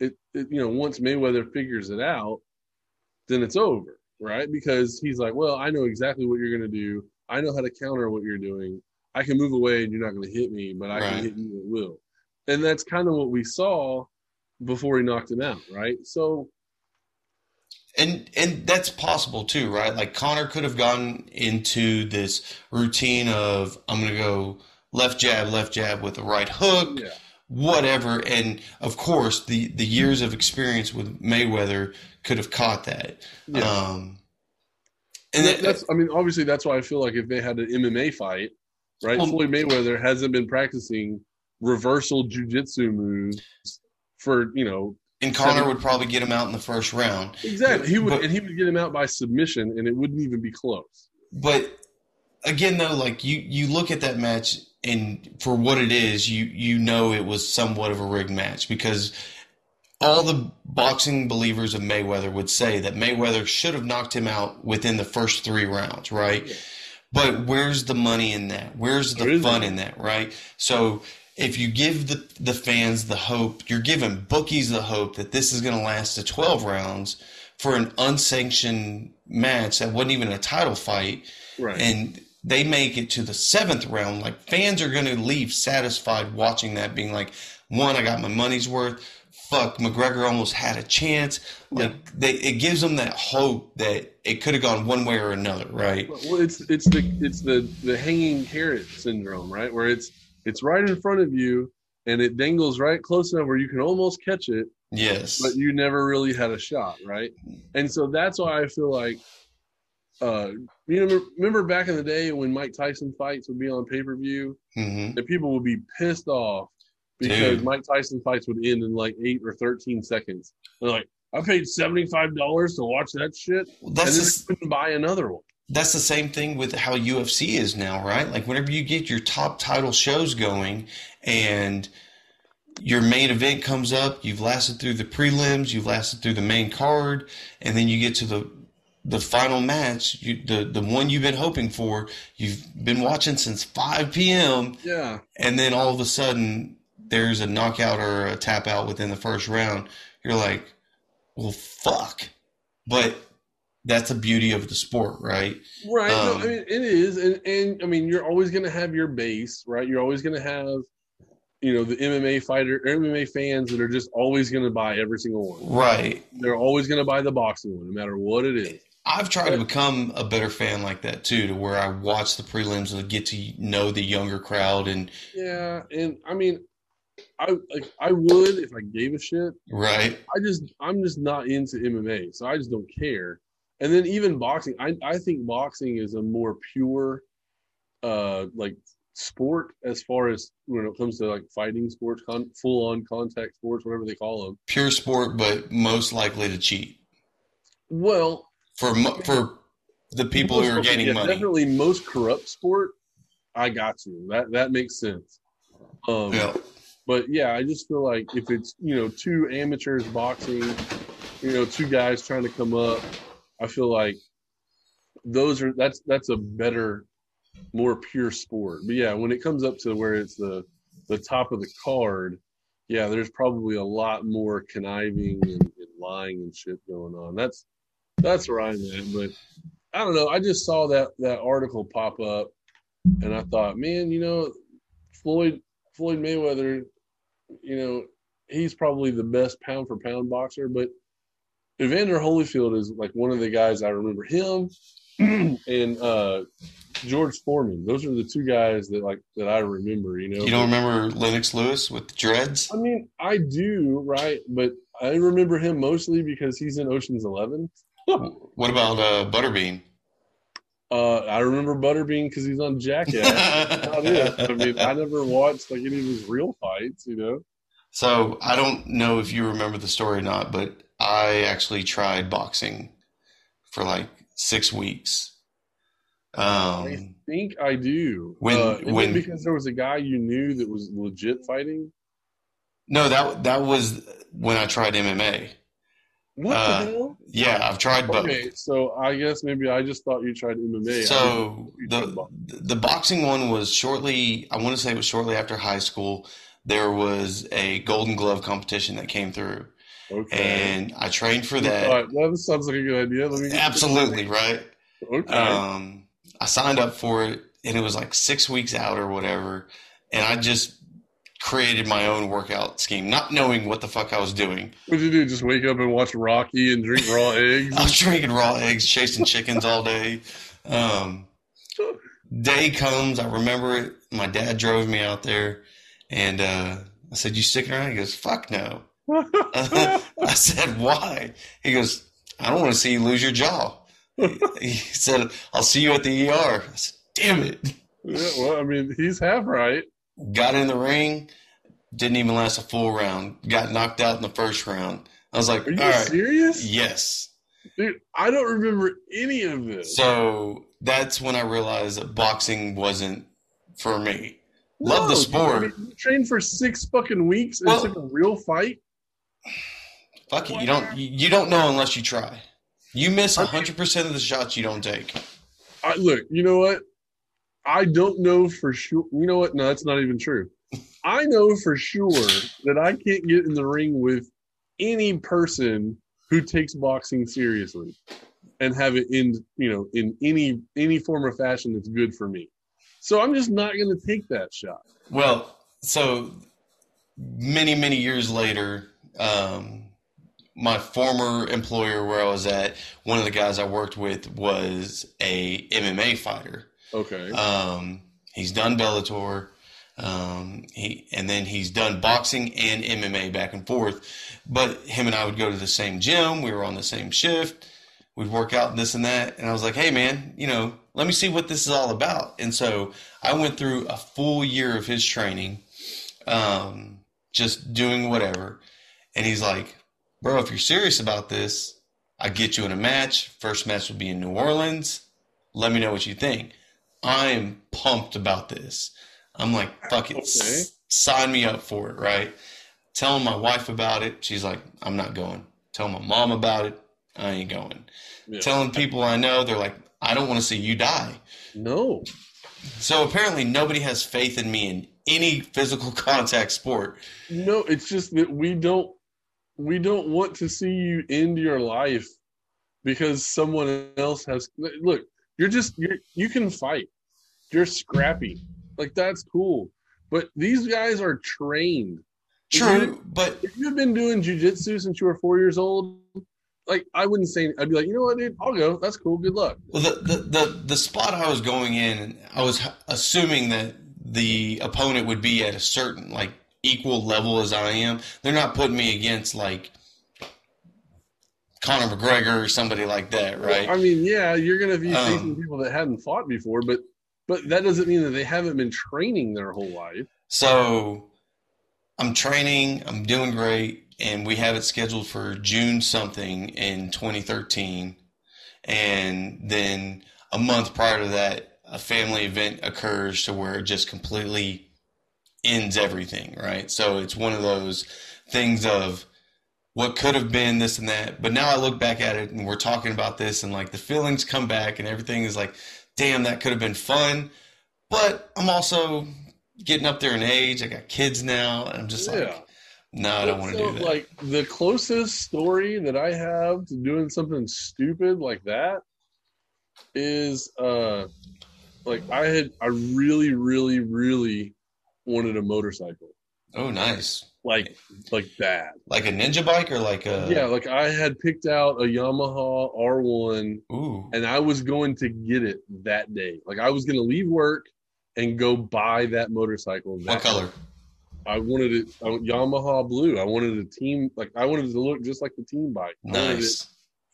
it, it, you know, once Mayweather figures it out, then it's over, right? Because he's like, well, I know exactly what you're going to do. I know how to counter what you're doing. I can move away and you're not going to hit me, but I Right. can hit you at will. And that's kind of what we saw before he knocked him out, right? So, And and that's possible too, right? Like Conor could have gone into this routine of I'm going to go left jab, left jab with the right hook, yeah. Whatever. And of course, the the years of experience with Mayweather could have caught that. Yeah. Um, And that, that, that's, I mean, obviously, that's why I feel like if they had an MMA fight, right? Well- Floyd Mayweather hasn't been practicing reversal jujitsu moves for, you know, and Conor would probably get him out in the first round. exactly. He would, But- and he would get him out by submission, and it wouldn't even be close. But again, though, like you you look at that match and for what it is, you you know it was somewhat of a rigged match because all the boxing believers of Mayweather would say that Mayweather should have knocked him out within the first three rounds, right? Yeah. But where's the money in that? Where's the fun in that, right? So if you give the the fans the hope, you're giving bookies the hope that this is going to last to 12 rounds for an unsanctioned match that wasn't even a title fight Right. and they make it to the seventh round, like fans are going to leave satisfied watching that, being like, one, I got my money's worth. Fuck, McGregor almost had a chance. Like they, it gives them that hope that it could have gone one way or another, right? well, it's it's the it's the the hanging carrot syndrome, right? Where it's it's right in front of you, and it dangles right close enough where you can almost catch it, Yes. but you never really had a shot, right? And so that's why I feel like, uh, you know, remember back in the day when Mike Tyson fights would be on pay per view, hmm and people would be pissed off because Dude. Mike Tyson fights would end in like eight or thirteen seconds. They're like, I paid seventy five dollars to watch that shit, and That's then the, they couldn't buy another one. that's the same thing with how UFC is now, right? Like whenever you get your top title shows going and your main event comes up, you've lasted through the prelims, you've lasted through the main card, and then you get to the the final match, you, the the one you've been hoping for, you've been watching since 5 p.m. Yeah, and then all of a sudden there's a knockout or a tap out within the first round. You're like, well, fuck. But that's the beauty of the sport, right? Right. no, Um, I mean, it is, and and I mean, you're always going to have your base, right? You're always going to have, you know, the MMA fighter, MMA fans that are just always going to buy every single one. Right. They're always going to buy the boxing one, no matter what it is. I've tried to become a better fan like that too, to where I watch the prelims and get to know the younger crowd and Yeah, and I mean, I like I would if I gave a shit. right. I just I'm just not into MMA, so I just don't care. And then even boxing, I I think boxing is a more pure, uh, like sport as far as when it comes to like fighting sports, con- full on contact sports, whatever they call them. Pure sport, but most likely to cheat Well, for for the people who are gaining yeah, money. definitely most corrupt sport. I got you. That that makes sense. Um, Yeah. But yeah, I just feel like if it's you know two amateurs boxing, you know two guys trying to come up, I feel like those are that's that's a better, more pure sport. But yeah, when it comes up to where it's the the top of the card, yeah, there's probably a lot more conniving and, and lying and shit going on. That's that's where I'm at. But I don't know. I just saw that that article pop up, and I thought, man, you know, Floyd Floyd Mayweather, you know, he's probably the best pound for pound boxer, but Evander Holyfield is like one of the guys I remember him and uh George Foreman. Those are the two guys that like that I remember, you know. You don't remember Lennox Lewis with the dreads? I mean, I do, right? But I remember him mostly because he's in Ocean's Eleven. What about uh, Butterbean? Uh, I remember Butterbean because he's on Jackass. I mean, I never watched like any of his real fights, you know. So I don't know if you remember the story or not, but I actually tried boxing for like six weeks. I Um, think I do. When- uh, when- because there was a guy you knew that was legit fighting. no, that that was when I tried MMA. What Uh, the hell? Yeah, I've tried both. Okay, so I guess maybe I just thought you tried MMA. So didn't know you tried the boxing. the boxing one was shortly. I want to say it was shortly after high school. There was a Golden Glove competition that came through, okay. and I trained for All that. right, that sounds like a good idea. Let me Absolutely right. Okay. Um, I signed up for it, and it was like six weeks out or whatever, and I just created my own workout scheme, not knowing what the fuck I was doing. what did you do? Just wake up and watch Rocky and drink raw eggs? I was drinking raw eggs, chasing chickens all day. Um, day comes, I remember it. My dad drove me out there, and uh, I said, "You sticking around?" He goes, "Fuck no." I said, "Why?" He goes, "I don't want to see you lose your jaw." He said, "I'll see you at the ER." I said, "Damn it!" yeah, well, I mean, he's half right. Got in the ring, didn't even last a full round. Got knocked out in the first round. I was like, Are you right, serious? yes." Dude, I don't remember any of this. So that's when I realized that boxing wasn't for me. love the dude, sport. I mean, you trained for six fucking weeks and Well- took a real fight. Fuck it, you don't you you don't know unless you try. You miss hundred percent of the shots you don't take. I look, you know what? I don't know for sure. You know what? No, that's not even true. I know for sure that I can't get in the ring with any person who takes boxing seriously and have it in, you know, in any any form or fashion that's good for me. So I'm just not going to take that shot. Well, so many many years later, um, my former employer where I was at, one of the guys I worked with was a MMA fighter. Okay. Um, he's done Bellator. Um, he and then he's done boxing and MMA back and forth. But him and I would go to the same gym. We were on the same shift. We'd work out this and that. And I was like, hey man, you know, let me see what this is all about. And so I went through a full year of his training, um, just doing whatever. And he's like, bro, if you're serious about this, I get you in a match. First match will be in New Orleans. Let me know what you think. I am pumped about this. I'm like, fuck it. Okay. S- sign me up for it, right? Telling my wife about it. She's like, I'm not going. Telling my mom about it. I ain't going. Yeah. Telling people I know, they're like, I don't want to see you die. no. So apparently nobody has faith in me in any physical contact sport. No, it's just that we don't we don't want to see you end your life because someone else has look, you're just you you can fight. You're scrappy. Like that's cool. But these guys are trained. You- True, but If you've been doing jujitsu since you were four years old, like I wouldn't say I'd be like, you know what, dude, I'll go. That's cool. Good luck. Well, the, the, the, the spot I was going in, I was assuming that the opponent would be at a certain, like, equal level as I am. They're not putting me against, like, Conor McGregor or somebody like that, right? I mean, yeah, you're gonna be Um, facing people that hadn't fought before, but but that doesn't mean that they haven't been training their whole life. So I'm training, I'm doing great, and we have it scheduled for June something in 2013. And then a month prior to that, a family event occurs to where it just completely ends everything, right? So it's one of those things of what could have been this and that. But now I look back at it and we're talking about this and like the feelings come back and everything is like, damn, that could have been fun. But I'm also getting up there in age. I got kids now. And I'm just Yeah. like, no, I don't want to do that. Like the closest story that I have to doing something stupid like that is uh like I had I really, really, really wanted a motorcycle. oh, nice. Like like that. Like a ninja bike or like a. yeah, like I had picked out a Yamaha R1 Ooh. and I was going to get it that day. Like I was going to leave work and go buy that motorcycle. That What color? I wanted it I, Yamaha blue. I wanted a team like I wanted it to look just like the team bike. I wanted it Nice.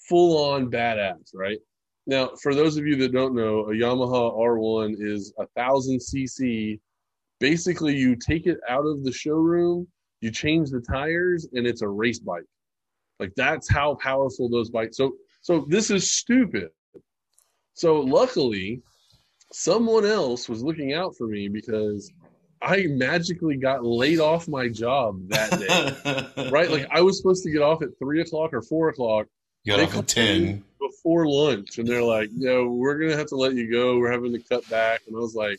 full on badass, right? Now, for those of you that don't know, a Yamaha R1 is a thousand cc. Basically, you take it out of the showroom, you change the tires, and it's a race bike. Like that's how powerful those bikes. So, so this is stupid. So, luckily, someone else was looking out for me because I magically got laid off my job that day. right? Like I was supposed to get off at three o'clock or four o'clock you got they off at 10. before lunch, and they're like, "No, we're gonna have to let you go. We're having to cut back." And I was like,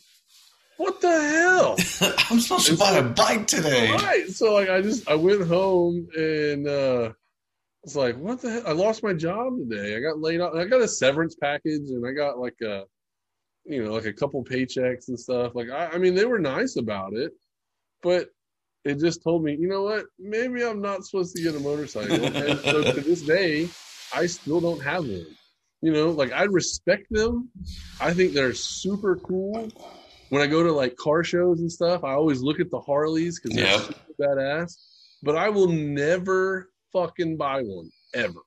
"What the hell?" I'm supposed to buy a bike today. right. So like, I just I went home and uh it's like, "What the hell?" I lost my job today. I got laid off. I got a severance package, and I got like a, you know, like a couple paychecks and stuff. Like I, I mean, they were nice about it, but. It just told me, you know what? Maybe I'm not supposed to get a motorcycle. and so to this day, I still don't have one. You know, like I respect them. I think they're super cool. When I go to like car shows and stuff, I always look at the Harleys because they're Yep. badass. But I will never fucking buy one ever.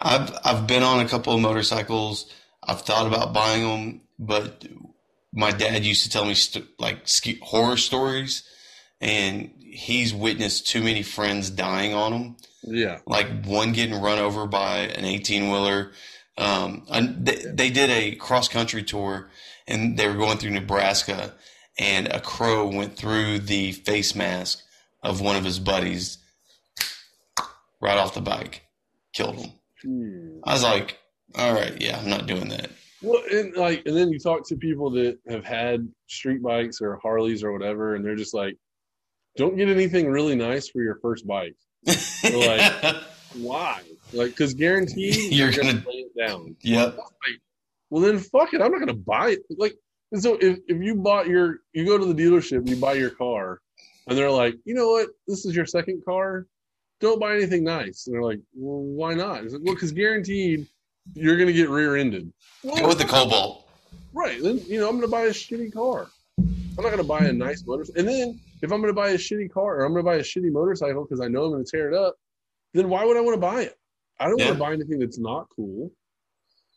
I've I've been on a couple of motorcycles. I've thought about buying them, but my dad used to tell me st- like ski- horror stories, and he's witnessed too many friends dying on them. Yeah, Like one getting run over by an eighteen wheeler. Um, and they, they did a cross country tour, and they were going through Nebraska, and a crow went through the face mask of one of his buddies, right off the bike, killed him. Hmm. I was like, all right, yeah, I'm not doing that. Well, and like, and then you talk to people that have had street bikes or Harleys or whatever, and they're just like, "Don't get anything really nice for your first bike." like- Why? Like, because guaranteed You're you're, gonna, gonna- lay it down. yep. Well, then fuck it. I'm not gonna buy it. Like, so if, if you bought your, you go to the dealership, you buy your car, and they're like, you know what? This is your second car. Don't buy anything nice. And they're like, well, why not? It's like, well, because guaranteed you're gonna get rear-ended. Go with the Cobalt. Right. Then you know I'm gonna buy a shitty car. I'm not gonna buy a nice motorcycle. And then if I'm gonna buy a shitty car or I'm gonna buy a shitty motorcycle because I know I'm gonna tear it up, then why would I want to buy it? I don't Yeah. want to buy anything that's not cool.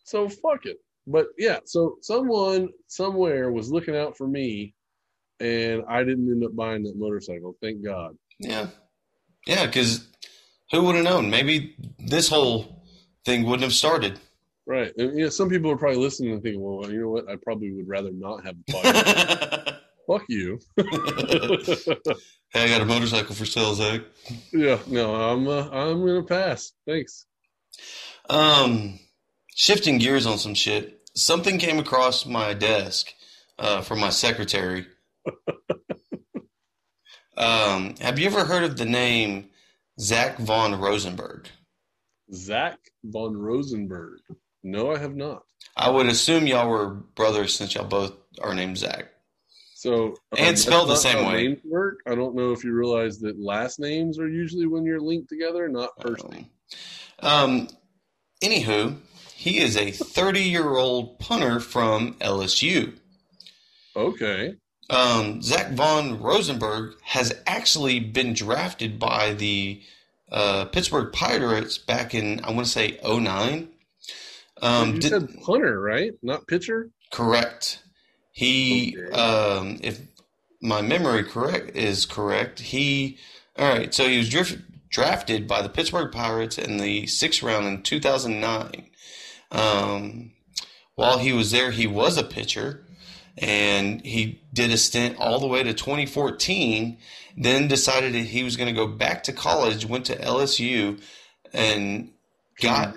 So fuck it. But yeah, so someone somewhere was looking out for me, and I didn't end up buying that motorcycle. Thank God. Yeah. Yeah, because who would have known? Maybe this whole thing wouldn't have started. Right. And, you know, some people are probably listening and thinking, well, you know what? I probably would rather not have a bike. Fuck you. Hey, I got a motorcycle for sale, Zach. yeah. No, I'm uh, I'm gonna pass. Thanks. Um, shifting gears on some shit. Something came across my desk uh, from my secretary. um, have you ever heard of the name Zach von Rosenberg? Zach von Rosenberg. No, I have not. I would assume y'all were brothers since y'all both are named Zach. So um, And spelled the same way. Names work. I don't know if you realize that last names are usually when you're linked together, not first name. Um, anywho, he is a 30 year old punter from LSU. Okay. Um, Zach von Rosenberg has actually been drafted by the uh, Pittsburgh Pirates back in, I want to say, 09. Um, you did- said punter, right? Not pitcher. correct. He, Okay. um, if my memory correct is correct, he, all right, so he was drift, drafted by the Pittsburgh Pirates in the sixth round in 2009. Um, while he was there, he was a pitcher. and he did a stint all the way to 2014. Then decided that he was going to go back to college. Went to LSU and got.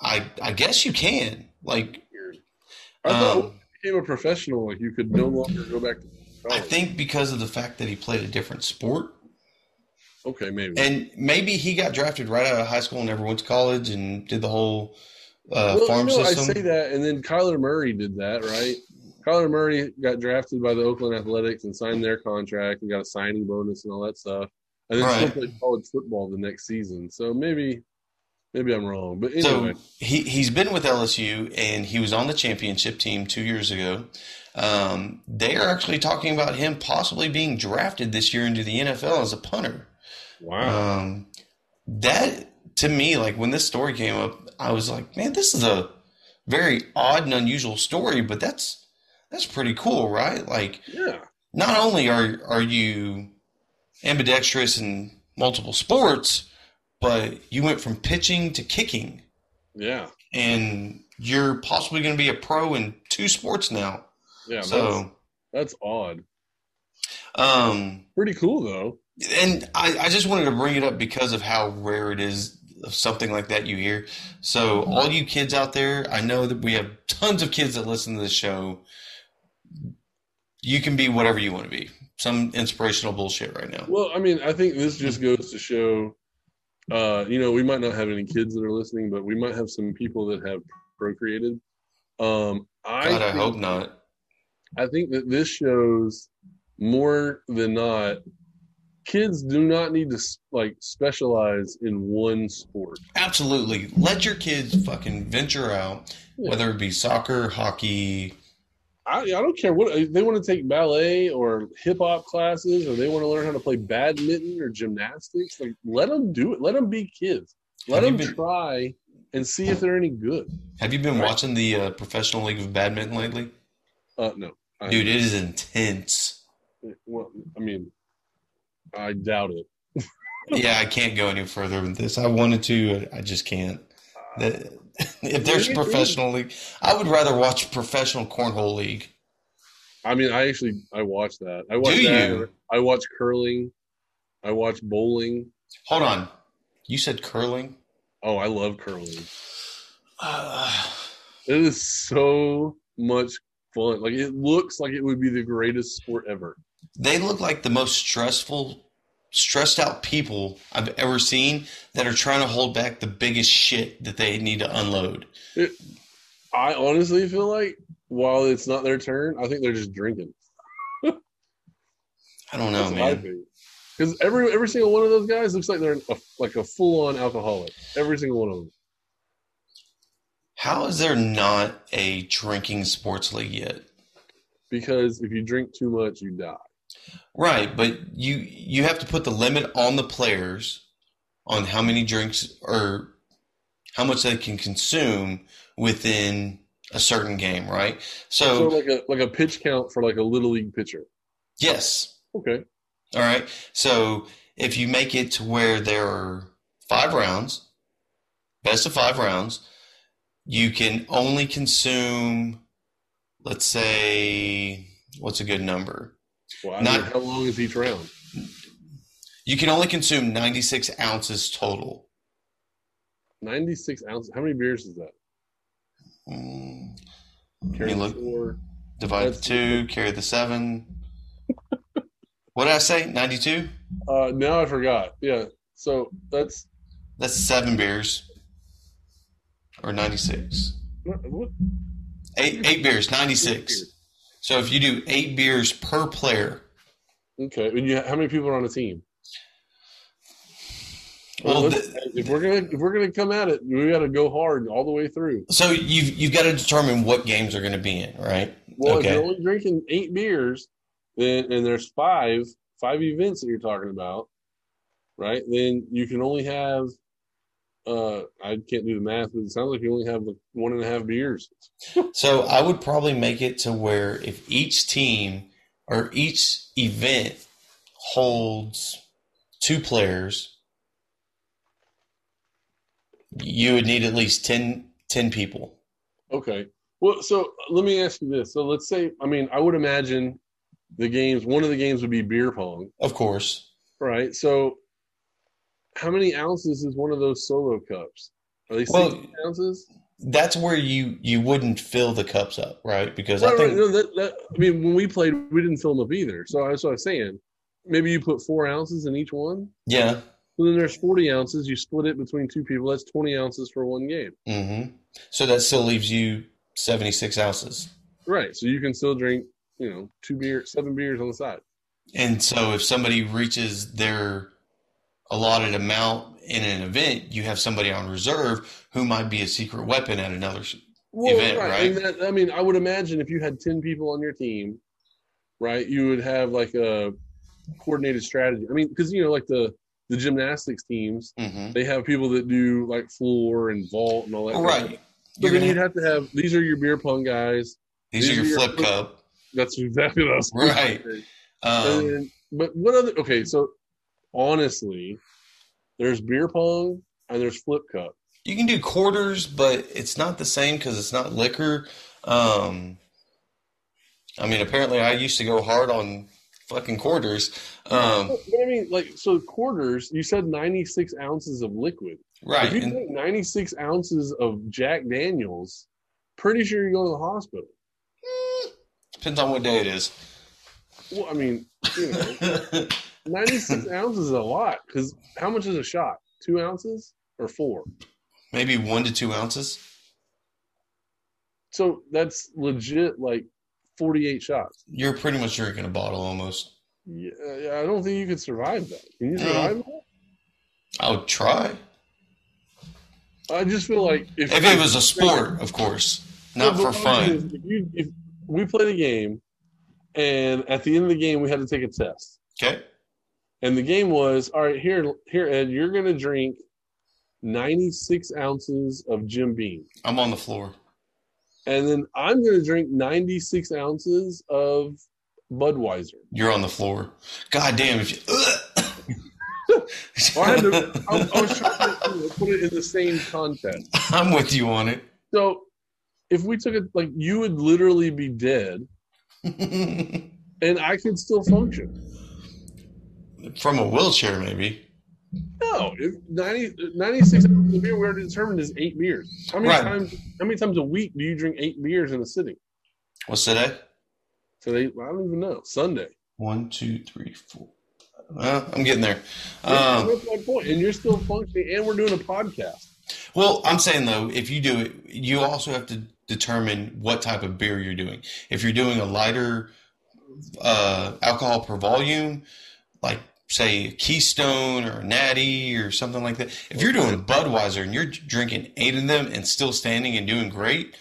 I I guess you can like. I thought Um, became a professional, like you could no longer go back to I think because of the fact that he played a different sport, okay, maybe. and maybe he got drafted right out of high school and never went to college and did the whole uh, well, farm you know, system. I say that, and then Kyler Murray did that, right? Kyler Murray got drafted by the Oakland Athletics and signed their contract and got a signing bonus and all that stuff, and then still played college football the next season. So maybe, maybe I'm wrong, but anyway, So he he's been with LSU and he was on the championship team two years ago. Um, they are actually talking about him possibly being drafted this year into the NFL as a punter. wow, Um, that to me, like when this story came up, I was like, man, this is a very odd and unusual story, but that's that's pretty cool, right? Like yeah, not only are are you ambidextrous in multiple sports, but you went from pitching to kicking, yeah, and you're possibly going to be a pro in two sports now. yeah. that's, so, that's odd. um, Pretty cool though. and I, I just wanted to bring it up because of how rare it is of something like that you hear. So, all you kids out there, I know that we have tons of kids that listen to this show. You can be whatever you want to be. Some inspirational bullshit right now. Well, I mean, I think this just goes to show, uh, you know, we might not have any kids that are listening, but we might have some people that have procreated. Um, I God, I think- hope not. I think that this shows more than not, kids do not need to like specialize in one sport. Absolutely. Let your kids fucking venture out, Yeah. whether it be soccer, hockey. I, I don't care what if they want to take ballet or hip hop classes, or they want to learn how to play badminton or gymnastics. Like, let them do it. Let them be kids. Let Have them been- try and see if they're any good. Have you been Right. watching the uh, Professional League of Badminton lately? Uh, no, I, Dude, it is intense. Well, I mean, I doubt it. yeah, I can't go any further with this. I wanted to, I just can't. The- if there's a professional league, I would rather watch professional cornhole league. I mean, I actually I watch that. I watch Do that. you? I watch curling. I watch bowling. Hold on, you said curling. Oh, I love curling. Uh, It is so much fun. Like it looks like it would be the greatest sport ever. they look like the most stressful, stressed out people I've ever seen that are trying to hold back the biggest shit that they need to unload. I honestly feel like while it's not their turn, I think they're just drinking. I don't know, That's man. Because every every single one of those guys looks like they're a, like a full on alcoholic. Every single one of them. How is there not a drinking sports league yet? Because if you drink too much, you die. Right, but you you have to put the limit on the players on how many drinks or how much they can consume within a certain game, right? So So, like a like a pitch count for like a little league pitcher. yes. Okay. All right. So, if you make it to where there are 5 rounds, best of 5 rounds, you can only consume let's say what's a good number? Well, Not- how long is each round? You can only consume 96 ounces total. Ninety six ounces. How many beers is that? Mm, Carry the look. four. Divide the That's- two, carry the seven. what did I say? 92? Uh, now I forgot. Yeah. So that's That's seven beers. Or 96. what? Eight, eight beers, 96. So if you do eight beers per player, Okay. And you, how many people are on a team? well, Well, the, if we're gonna if we're gonna come at it, we got to go hard all the way through. so you've, you've got to determine what games are going to be in, right? Well, Okay. if you're only drinking eight beers, then and there's five five events that you're talking about, right? Then you can only have. Uh, I can't do the math, but it sounds like you only have like one and a half beers. So I would probably make it to where if each team or each event holds two players, you would need at least 10, 10 people. Okay. Well, so let me ask you this. So let's say, I mean, I would imagine the games. One of the games would be beer pong, Of course. right? So, how many ounces is one of those solo cups? Are they Well, 16 ounces? That's where you you wouldn't fill the cups up, right? Because I Right, right. think No, that, that, I mean, when we played, we didn't fill them up either. So that's what I was saying. Maybe you put four ounces in each one. yeah. So then there's 40 ounces. You split it between two people. That's 20 ounces for one game. Mm-hmm. So that still leaves you 76 ounces. Right. So you can still drink, you know, two beer, seven beers on the side. And so if somebody reaches their allotted amount in an event, you have somebody on reserve who might be a secret weapon at another. sh- Event, right? And that, I mean, I would imagine if you had 10 people on your team, right, you would have like a coordinated strategy. I mean, because, you know, like the, the gymnastics teams, hmm they have people that do like floor and vault and all that. stuff. Right. You're then you'd have to have these are your beer pong guys. these are your flip cup. That's exactly what I was Right. Um, then- but what other? Okay, so honestly, there's beer pong and there's flip cup. You can do quarters, but it's not the same because it's not liquor. Um, I mean, apparently, I used to go hard on fucking quarters. Um, But I mean, like, so quarters. You said 96 ounces of liquid. right. If you And drink 96 ounces of Jack Daniels, pretty sure you go to the hospital. depends on what day it is. Well, I mean, you know, 96 ounces is a lot because how much is a shot? Two ounces or four? Maybe one to two ounces. So that's legit like 48 shots. You're pretty much drinking a bottle almost. Yeah, I don't think you could survive that. Can you Mm. survive that? I would try. I just feel like if, If it was a sport, of course, not for fun. is, If, you, if we played a game, and at the end of the game we had to take a test, Okay. And the game was all right. Here, here, Ed, you're going to drink 96 ounces of Jim Beam, I'm on the floor. and then I'm going to drink 96 ounces of Budweiser. You're on the floor. God damn! If you, I, had to, I, I was trying to put it in the same context. I'm with you on it. So, if we took it like you would literally be dead, and I could still function. From a wheelchair, maybe. No, if 90, 96 ounces of beer we already determined is eight beers. How many Right. times? How many times a week do you drink eight beers in a sitting? What's today? Today, I don't even know. Sunday. One, two, three, four. Well, I'm getting there. Yeah, Um, that's my point. And you're still functioning, and we're doing a podcast. well, I'm saying though, if you do it, you also have to determine what type of beer you're doing. If you're doing a lighter uh, alcohol per volume, like say Keystone or Natty or something like that. If you're doing Budweiser and you're drinking eight of them and still standing and doing great,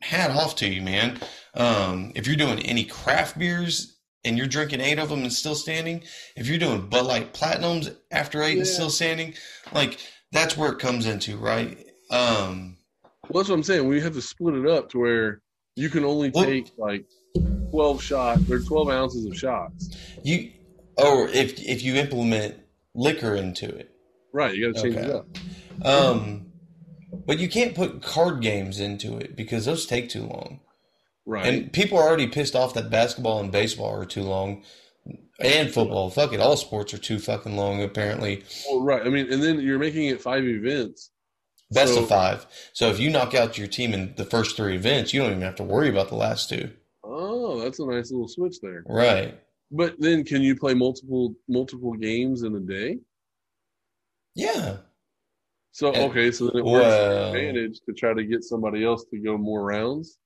hat off to you, man. Um, if you're doing any craft beers and you're drinking eight of them and still standing, if you're doing Bud Light Platinums after eight and still standing, like that's where it comes into, right? Um, Well, that's what I'm saying. We have to split it up to where you can only Well- take like 12 shots or 12 ounces of shots. you or if if you implement liquor into it. Right. You got to change it up. Um, but you can't put card games into it because those take too long. Right. And people are already pissed off that basketball and baseball are too long, and football. Fuck it, all sports are too fucking long. Apparently, well, right. I mean, and then you're making it five events. best So- of five. So if you knock out your team in the first three events, you don't even have to worry about the last two. Oh, that's a nice little switch there. Right? But then, can you play multiple multiple games in a day? Yeah. So okay, so then it works well- advantage to try to get somebody else to go more rounds.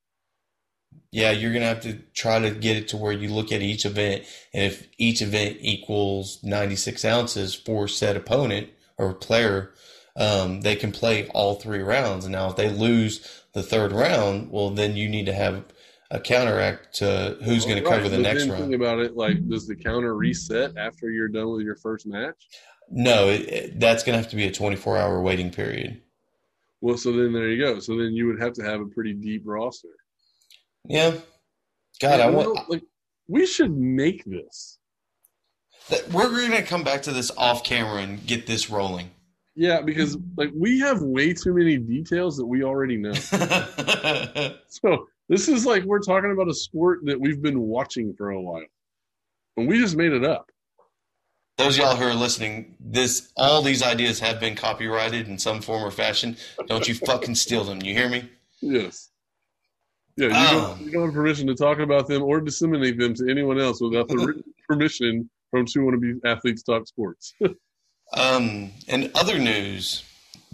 Yeah, you're gonna have to try to get it to where you look at each event, and if each event equals 96 ounces for said opponent or player, um, they can play all three rounds. And now, if they lose the third round, well, then you need to have a counteract to who's going to Right, cover the but next round. About it. Like, does the counter reset after you're done with your first match? No, it, it- that's going to have to be a 24 hour waiting period. Well, so then there you go. So then you would have to have a pretty deep roster. Yeah. God, I want. know, like we should make this. that- We're going to come back to this off camera and get this rolling. Yeah, because like we have way too many details that we already know. so this is like we're talking about a sport that we've been watching for a while, and we just made it up. Those y'all who are listening, this all these ideas have been copyrighted in some form or fashion. Don't you fucking steal them. You hear me? Yes. Yeah, you, Um. don't, you don't have permission to talk about them or disseminate them to anyone else without the written permission from two be athletes talk sports. Um, and other news,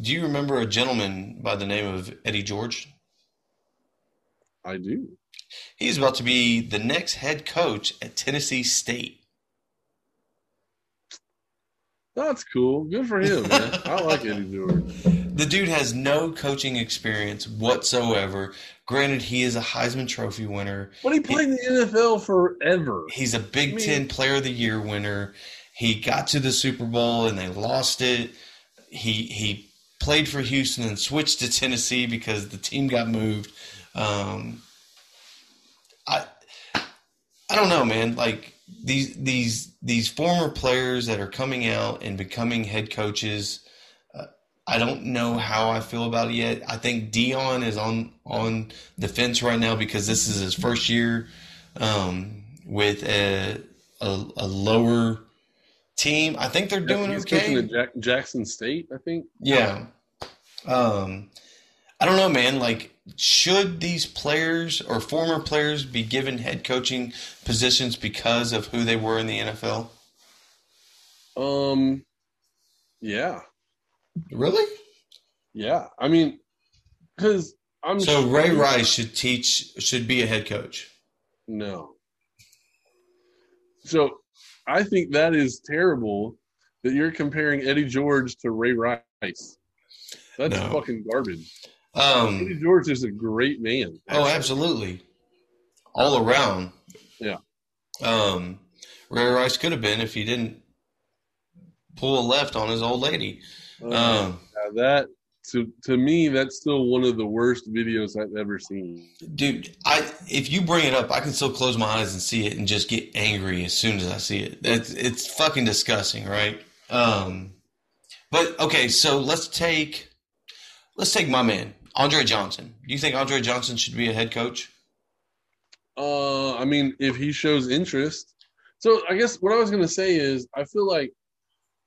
do you remember a gentleman by the name of Eddie George? I do. He's about to be the next head coach at Tennessee State. That's cool. Good for him, man. I like Eddie George. The dude has no coaching experience whatsoever. Granted, he is a Heisman Trophy winner. But he played in the NFL forever. He's a Big I mean- Ten Player of the Year winner. He got to the Super Bowl and they lost it. He he played for Houston and switched to Tennessee because the team got moved. Um, I I don't know, man. Like these these these former players that are coming out and becoming head coaches. uh, I don't know how I feel about it yet. I think Deion is on on the fence right now because this is his first year um, with a, a a lower team. I think they're doing He's okay. Jack- Jackson State, I think. Yeah. Um, I don't know, man. Like, should these players or former players be given head coaching positions because of who they were in the NFL? Um, yeah, Really? yeah. I mean, because I'm So sure- Ray Rice should teach, should be a head coach. No. So I think that is terrible that you're comparing Eddie George to Ray Rice. That's No. fucking garbage. Eddie Um, George is a great man. oh, absolutely, all around. Yeah. Um, Ray Rice could have been if he didn't pull a left on his old lady. Uh, Um, that to to me, that's still one of the worst videos I've ever seen. Dude, I if you bring it up, I can still close my eyes and see it and just get angry as soon as I see it. It's it's fucking disgusting, right? Um, but okay, so let's take let's take my man Andre Johnson. Do you think Andre Johnson should be a head coach? Uh, I mean, if he shows interest. So I guess what I was gonna say is, I feel like,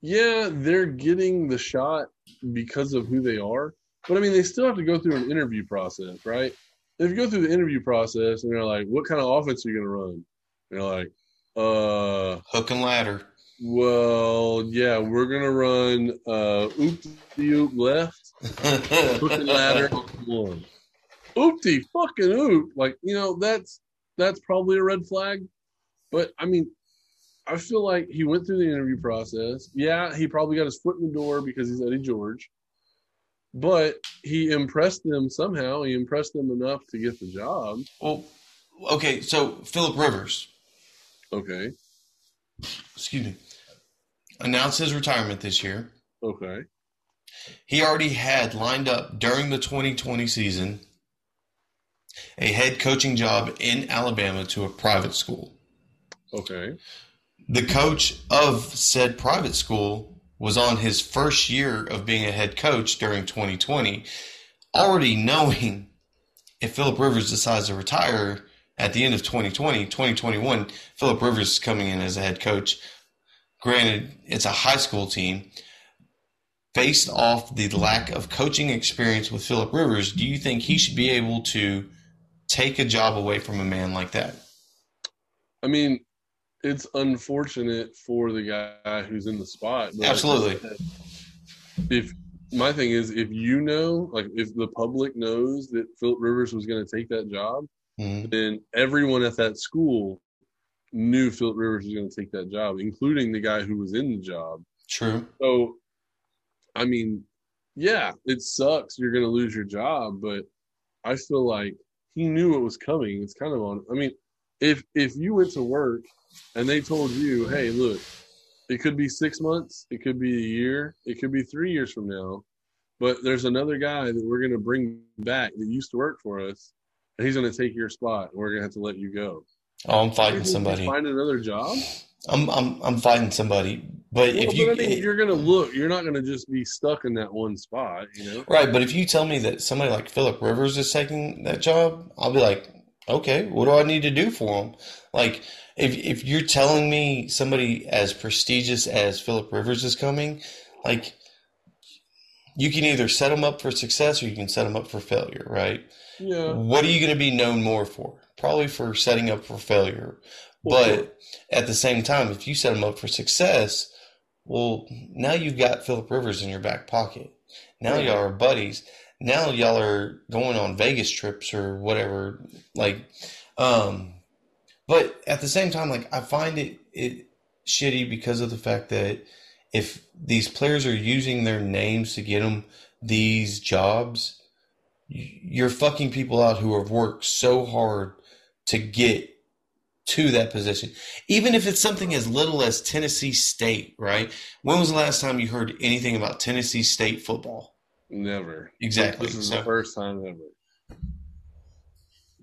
yeah, they're getting the shot because of who they are, but I mean, they still have to go through an interview process, right? If you go through the interview process and they're like, "What kind of offense are you gonna run?" You're like, "Uh, Hook and ladder. well, yeah, we're gonna run uh, oop the oop left, hook ladder one. Oopty fucking oop. Like, you know, that's that's probably a red flag. But I mean, I feel like he went through the interview process. Yeah, he probably got his foot in the door because he's Eddie George. But he impressed them somehow. He impressed them enough to get the job. Well, okay, so Philip Rivers, Okay. excuse me, announced his retirement this year. Okay. He already had lined up during the 2020 season a head coaching job in Alabama to a private school. Okay. The coach of said private school was on his first year of being a head coach during 2020, already knowing if Philip Rivers decides to retire at the end of 2020, 2021, Philip Rivers is coming in as a head coach. Granted, it's a high school team. Based off the lack of coaching experience with Philip Rivers, do you think he should be able to take a job away from a man like that? I mean, it's unfortunate for the guy who's in the spot. Absolutely. If my thing is, if you know, like, if the public knows that Philip Rivers was going to take that job, Mhm. then everyone at that school knew Philip Rivers was going to take that job, including the guy who was in the job. True. So, I mean, yeah, it sucks. You're going to lose your job, but I feel like he knew it was coming. It's kind of on. I mean, if if you went to work and they told you, "Hey, look, it could be six months, it could be a year, it could be three years from now, but there's another guy that we're going to bring back that used to work for us, and he's going to take your spot, and we're going to have to let you go." Oh, I'm fighting You think he'd somebody. Find another job. I'm I'm I'm fighting somebody, but Well, if you but I mean, you're going to look. You're not going to just be stuck in that one spot, you know. right, but if you tell me that somebody like Philip Rivers is taking that job, I'll be like, okay, what do I need to do for him? Like, if if you're telling me somebody as prestigious as Philip Rivers is coming, like, you can either set him up for success or you can set him up for failure, right? Yeah. What are you going to be known more for? Probably for setting up for failure. But at the same time, if you set him up for success, well, now you've got Philip Rivers in your back pocket. Now Right. y'all are buddies. Now y'all are going on Vegas trips or whatever. Like, um, but at the same time, like I find it it shitty because of the fact that if these players are using their names to get them these jobs, you're fucking people out who have worked so hard to get to that position. Even if it's something as little as Tennessee State, right? When was the last time you heard anything about Tennessee State football? Never. Exactly. This is So- the first time ever.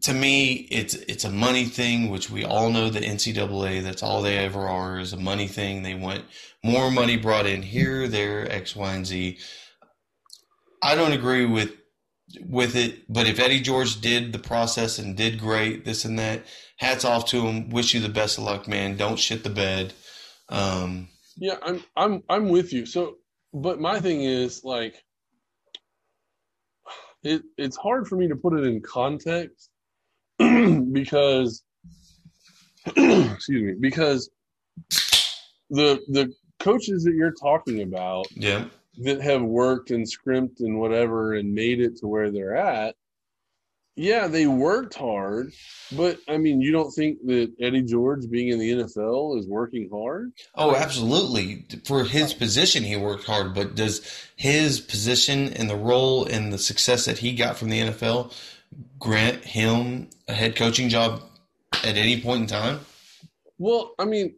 to me, it's it's a money thing, which we all know the NCAA. That's all they ever are is a money thing. They want more money brought in here, there, X, Y, and Z. I don't agree with with it, but if Eddie George did the process and did great, this and that, hats off to him. Wish you the best of luck, man. Don't shit the bed. Um, Yeah, I'm I'm I'm with you. So, but my thing is like it it's hard for me to put it in context because excuse me, because the the coaches that you're talking about yeah, that have worked and scrimped and whatever and made it to where they're at, yeah, they worked hard, but I mean, you don't think that Eddie George being in the NFL is working hard? Oh, absolutely. For his position, he worked hard, but does his position and the role and the success that he got from the NFL grant him a head coaching job at any point in time? Well, I mean,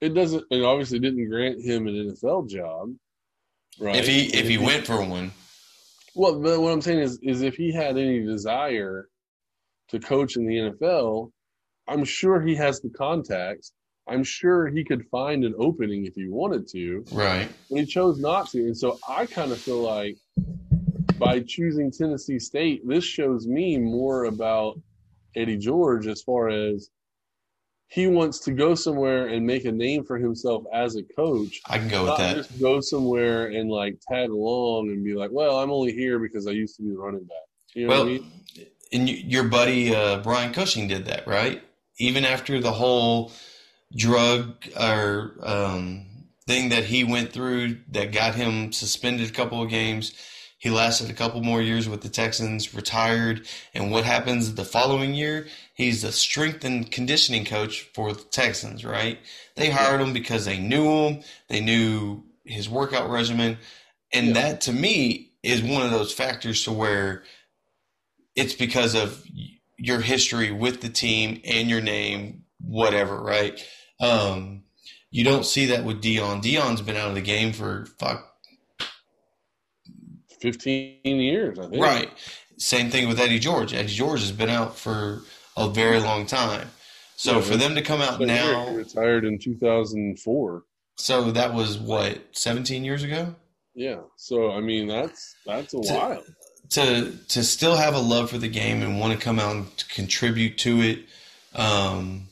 it doesn't. It obviously didn't grant him an NFL job, right? If he if he went for one, well, but what I'm saying is, is if he had any desire to coach in the NFL, I'm sure he has the contacts. I'm sure he could find an opening if he wanted to, right? but he chose not to. And so I kind of feel like by choosing Tennessee State, this shows me more about Eddie George as far as he wants to go somewhere and make a name for himself as a coach. I can go with that. just go somewhere and like tag along and be like, well, I'm only here because I used to be the running back. You know Well, I mean? and your buddy uh, Brian Cushing did that, right? Even after the whole drug or um, thing that he went through that got him suspended a couple of games, he lasted a couple more years with the Texans, retired, and what happens the following year? He's the strength and conditioning coach for the Texans, right? They hired him because they knew him, they knew his workout regimen, and Yeah. that to me is one of those factors to where it's because of your history with the team and your name, whatever, right? Um, you don't see that with Deion. Deion's been out of the game for fuck 15 years, I think. right. Same thing with Eddie George. Eddie George has been out for a very long time. So Yeah, for them to come out Eric now, retired in 2004. so that was what 17 years ago. Yeah. So I mean, that's that's a To- while. to to still have a love for the game and want to come out and contribute to it. Um,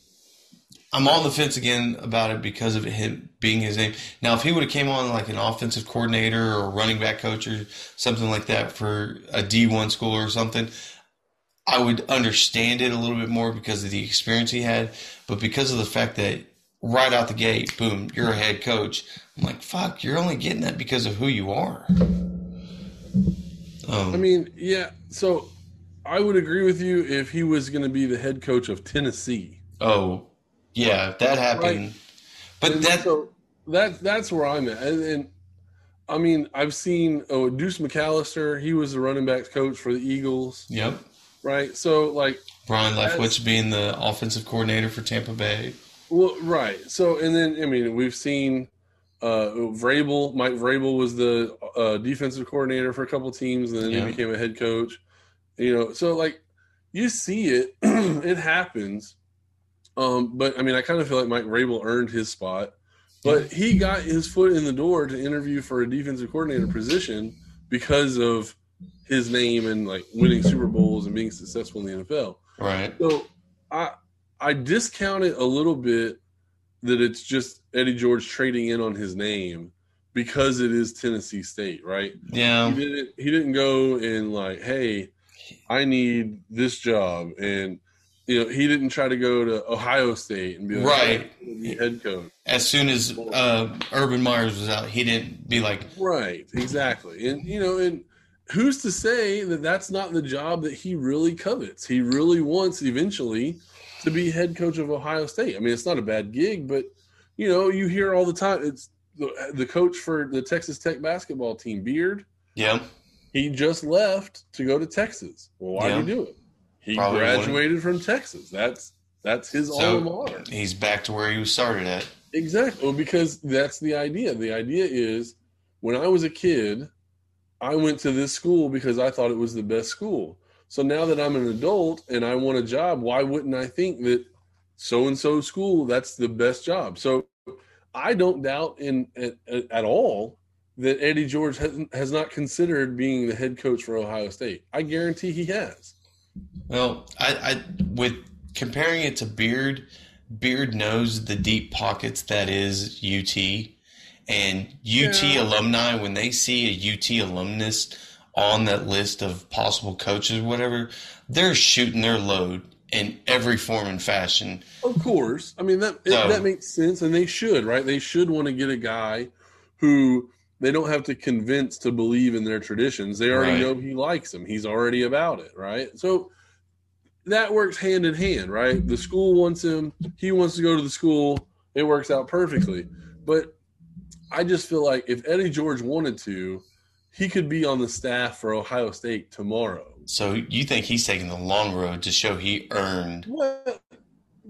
I'm on the fence again about it because of him being his name. Now, if he would have came on like an offensive coordinator or running back coach or something like that for a D1 school or something, I would understand it a little bit more because of the experience he had. But because of the fact that right out the gate, boom, you're a head coach. I'm like, fuck, you're only getting that because of who you are. Um, I mean, yeah. So I would agree with you if he was going to be the head coach of Tennessee. Oh, yeah, that happened. But And that, so that that's where I'm at. And, and I mean, I've seen oh Deuce McAllister. He was the running backs coach for the Eagles, yep. right? So like, Byron Leftwich being the offensive coordinator for Tampa Bay. well, right. So and then I mean, we've seen uh Vrabel. Mike Vrabel was the uh, defensive coordinator for a couple teams, and then Yeah. he became a head coach. You know, so like you see it, it happens. Um, but I mean, I kind of feel like Mike Vrabel earned his spot, but he got his foot in the door to interview for a defensive coordinator position because of his name and like winning Super Bowls and being successful in the NFL. Right. So I I discount it a little bit that it's just Eddie George trading in on his name because it is Tennessee State, right? Yeah. He didn't he didn't go and like, hey, I need this job and you know, he didn't try to go to Ohio State and be like, Right. "I'm gonna be head coach. As soon as uh, Urban Myers was out, he didn't be like, Right, exactly. And you know, and who's to say that that's not the job that he really covets? He really wants eventually to be head coach of Ohio State. I mean, it's not a bad gig, but you know, you hear all the time it's the, the coach for the Texas Tech basketball team, Beard. yeah, He just left to go to Texas. Well, why Yeah. did he do it? He Probably graduated from Texas. That's that's his So- alma mater. he's back to where he started at. Exactly. Well, because that's the idea. The idea is when I was a kid, I went to this school because I thought it was the best school. So now that I'm an adult and I want a job, why wouldn't I think that so and so school that's the best job? So I don't doubt in at, at, at all that Eddie George has, has not considered being the head coach for Ohio State. I guarantee he has. Well, I, I with comparing it to Beard, Beard knows the deep pockets that is UT, and UT Yeah. alumni when they see a UT alumnus on that list of possible coaches, or whatever, they're shooting their load in every form and fashion. Of course. I mean that So- that makes sense and they should, right? They should want to get a guy who they don't have to convince to believe in their traditions. They already Right. know he likes them. He's already about it, right? So that works hand in hand, right? The school wants him, he wants to go to the school. It works out perfectly. But I just feel like if Eddie George wanted to, he could be on the staff for Ohio State tomorrow. So you think he's taking the long road to show he earned? Well,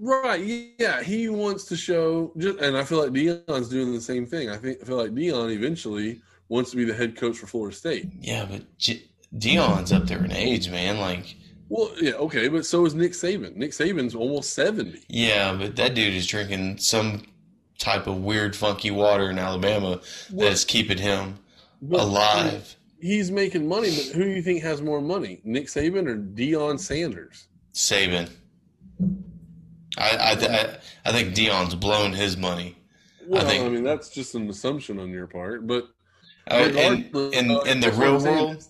right, yeah, he wants to show, just, and I feel like Deion's doing the same thing. I think I feel like Deion eventually wants to be the head coach for Florida State. Yeah, but J- Deion's up there in age, man. Like, Well, yeah, okay, but so is Nick Saban. Nick Saban's almost seventy. yeah, but that dude is drinking some type of weird, funky water in Alabama that's keeping him But alive. He's making money, but who do you think has more money, Nick Saban or Deion Sanders? Saban. I I, I I think Deion's blown his money. Well, I, think- I mean that's just an assumption on your part, but Uh, in in, uh, in the real world,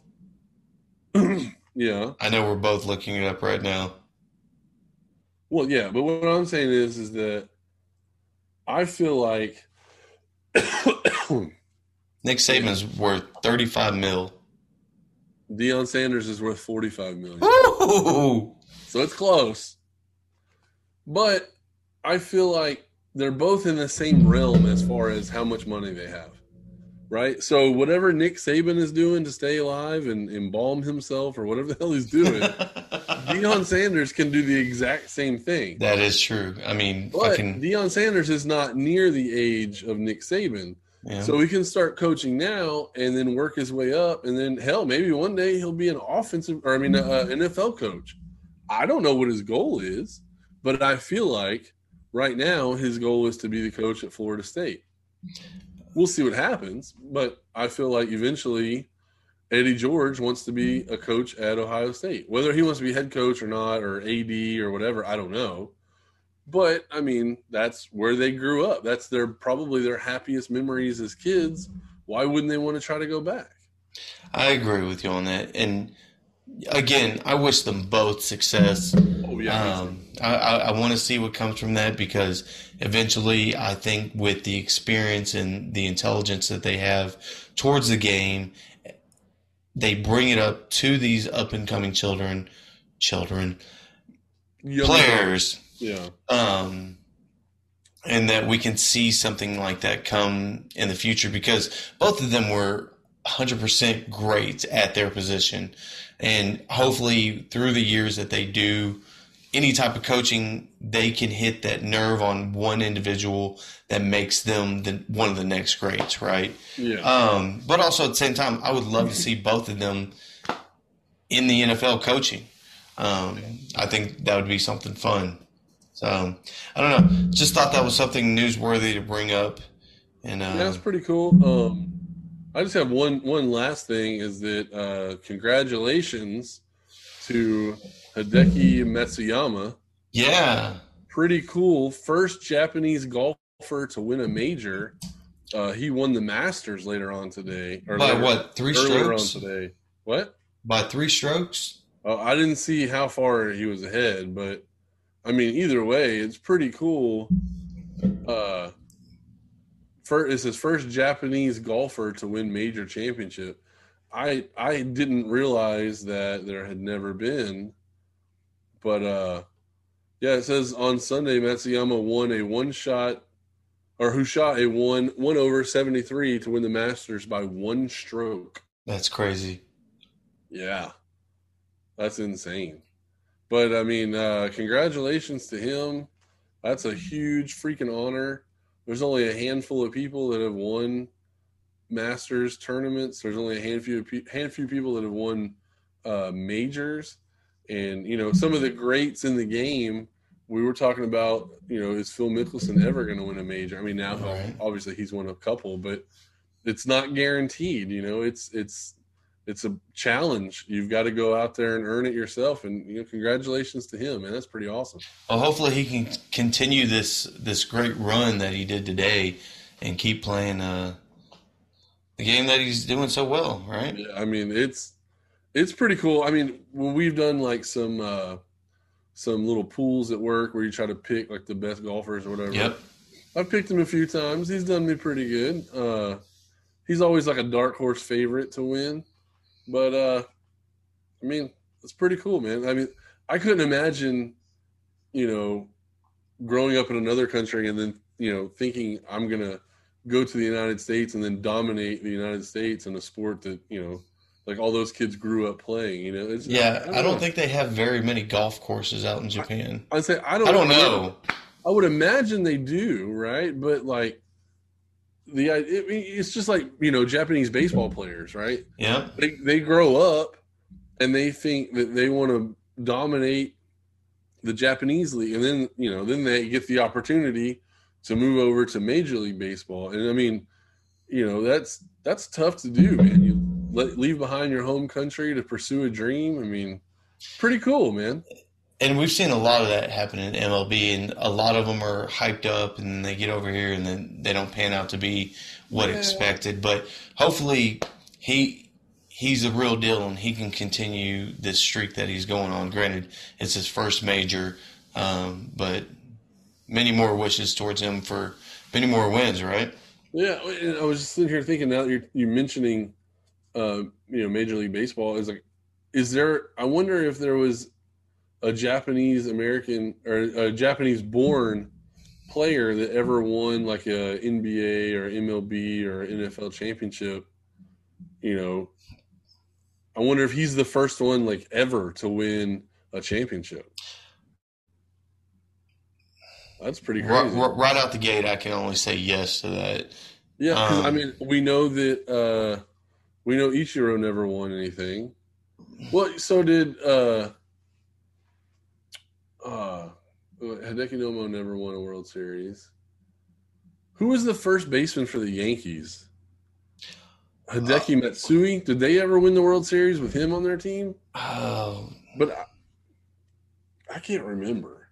yeah. I know we're both looking it up right now. Well, yeah, but what I'm saying is, is that I feel like Nick Saban's worth thirty five mil. Deion Sanders is worth 45 million. Ooh. So it's close. But I feel like they're both in the same realm as far as how much money they have. Right? So whatever Nick Saban is doing to stay alive and embalm himself or whatever the hell he's doing, Deion Sanders can do the exact same thing. that is true. I mean, But fucking Deion Sanders is not near the age of Nick Saban. yeah. So he can start coaching now and then work his way up, and then hell, maybe one day he'll be an offensive or I mean, uh, NFL coach. I don't know what his goal is, but I feel like right now his goal is to be the coach at Florida State. We'll see what happens, but I feel like eventually Eddie George wants to be a coach at Ohio State. Whether he wants to be head coach or not, or AD or whatever, I don't know. But I mean, that's where they grew up. That's their probably their happiest memories as kids. Why wouldn't they want to try to go back? I agree with you on that. And again, I wish them both success. Oh yeah, Um, I, I, I want to see what comes from that because eventually, I think with the experience and the intelligence that they have towards the game, they bring it up to these up and coming children, children, Young- players, Yeah, um, and that we can see something like that come in the future because both of them were 100% great at their position. And hopefully, through the years that they do any type of coaching, they can hit that nerve on one individual that makes them the, one of the next greats, right? yeah. Um, but also at the same time, I would love to see both of them in the NFL coaching. Um, I think that would be something fun. So I don't know. Just thought that was something newsworthy to bring up. And uh, Yeah, that's pretty cool. Um, I just have one one last thing is that uh, congratulations to Hideki Matsuyama. yeah, Pretty cool. First Japanese golfer to win a major. Uh, he won the Masters later on today. Or by later- what three strokes? today. What? By three strokes. Uh, I didn't see how far he was ahead, but I mean, either way, it's pretty cool. Uh, for it's his first Japanese golfer to win major championship. I I didn't realize that there had never been, but uh, yeah, it says on Sunday Matsuyama won a one shot, or who shot a one one over seventy three to win the Masters by one stroke. That's crazy. Yeah. That's insane. But I mean, uh, congratulations to him. That's a huge freaking honor. There's only a handful of people that have won Masters tournaments. There's only a handful of pe- handful people that have won uh, majors, and you know some of the greats in the game. We were talking about, you know, is Phil Mickelson ever going to win a major? I mean, now Right. obviously he's won a couple, but it's not guaranteed. You know, it's it's it's a challenge. You've got to go out there and earn it yourself. And you know, congratulations to him, man. That's pretty awesome. Well, hopefully he can continue this this great run that he did today, and keep playing uh, the game that he's doing so well. Right? Yeah, I mean, it's it's pretty cool. I mean, when we've done like some uh some little pools at work where you try to pick like the best golfers or whatever. Yep. I've picked him a few times. He's done me pretty good. Uh he's always like a dark horse favorite to win. But uh I mean, it's pretty cool, man. I mean, I couldn't imagine, you know, growing up in another country and then, you know, thinking I'm to go to the United States and then dominate the United States in a sport that, you know, like all those kids grew up playing, you know. It's, Yeah, I don't know. think they have very many golf courses out in Japan. I'd say I don't I don't know. I would imagine they do, right? But like the it, it's just like you know Japanese baseball players, right? Yeah, They they grow up and they think that they want to dominate the Japanese league, and then you know then they get the opportunity to move over to Major League Baseball, and I mean, you know that's that's tough to do, man. You let, leave behind your home country to pursue a dream. I mean, pretty cool, man. And we've seen a lot of that happen in MLB, and a lot of them are hyped up, and they get over here, and then they don't pan out to be what expected. But hopefully, he he's the real deal, and he can continue this streak that he's going on. Granted, it's his first major, um, but many more wishes towards him for many more wins. Right? Yeah, I was just sitting here thinking now that you're you mentioning, uh, you know, Major League Baseball is like, is there? I wonder if there was a Japanese American or a Japanese born player that ever won like a NBA or MLB or NFL championship. You know, I wonder if he's the first one like ever to win a championship. That's pretty Right, crazy. right out the gate, I can only say yes to that. Yeah, because I Um, mean, we know that uh, we know Ichiro never won anything. Well, so did uh, Uh, uh, Hideki Nomo never won a World Series. Who was the first baseman for the Yankees? Hideki uh, Matsui. Did they ever win the World Series with him on their team? Oh, But I, I can't remember.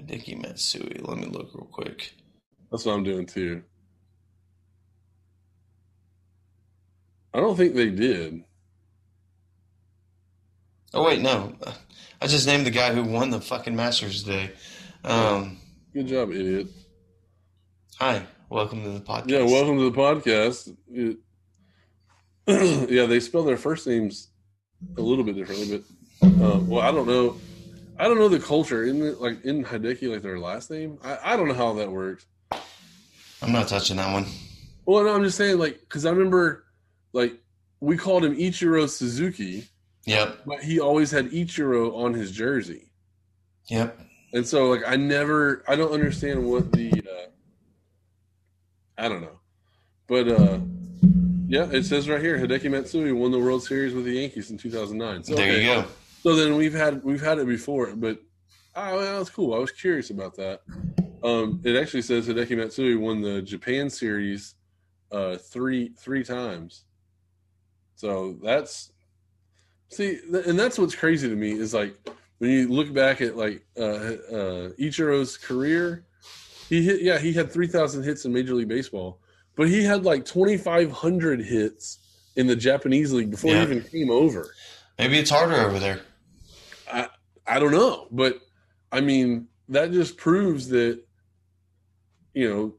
Hideki Matsui. Let me look real quick. That's what I'm doing too. I don't think they did. Oh wait, no. I just named the guy who won the fucking Masters today. Um, Good job, idiot. hi, welcome to the podcast. Yeah, welcome to the podcast. It- yeah, they spell their first names a little bit differently, but um, well, I don't know. I don't know the culture. It like in Hideki like their last name? I, I don't know how that works. I'm not touching that one. Well, no, I'm just saying like because I remember like we called him Ichiro Suzuki, Yep, but he always had Ichiro on his jersey, yep. and so like I never, I don't understand what the, uh, I don't know, but uh, yeah, it says right here Hideki Matsui won the World Series with the Yankees in 2009. So, there okay. you go. So then we've had we've had it before, but Oh, well, that's cool. I was curious about that. Um, it actually says Hideki Matsui won the Japan series uh, three three times. So that's see, th- and that's what's crazy to me is like when you look back at like uh, uh, Ichiro's career, he hit yeah he had three thousand hits in Major League Baseball, but he had like twenty five hundred hits in the Japanese league before Yeah. he even came over. Maybe it's harder over there. I I don't know, but I mean that just proves that you know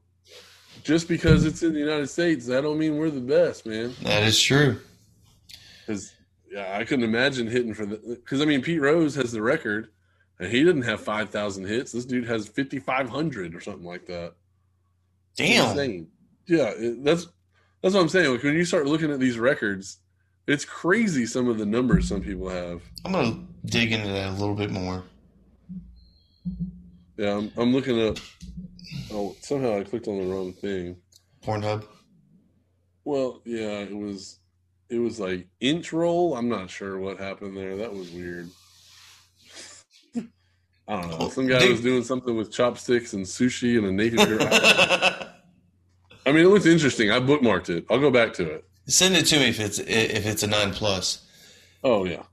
just because it's in the United States, that don't mean we're the best, man. That is true. Because yeah, I couldn't imagine hitting for the because I mean Pete Rose has the record, and he didn't have five thousand hits. This dude has fifty five hundred or something like that. Damn. Yeah, it, that's that's what I'm saying. Like when you start looking at these records, it's crazy some of the numbers some people have. I'm gonna dig into that a little bit more. Yeah, I'm, I'm looking up. Oh, somehow I clicked on the wrong thing. Pornhub. Well, yeah, it was it was like inch roll. I'm not sure what happened there. That was weird. I don't know. Oh, Some guy Dude. was doing something with chopsticks and sushi and a naked girl. I mean, it looks interesting. I bookmarked it. I'll go back to it. Send it to me if it's if it's a nine plus, Oh yeah.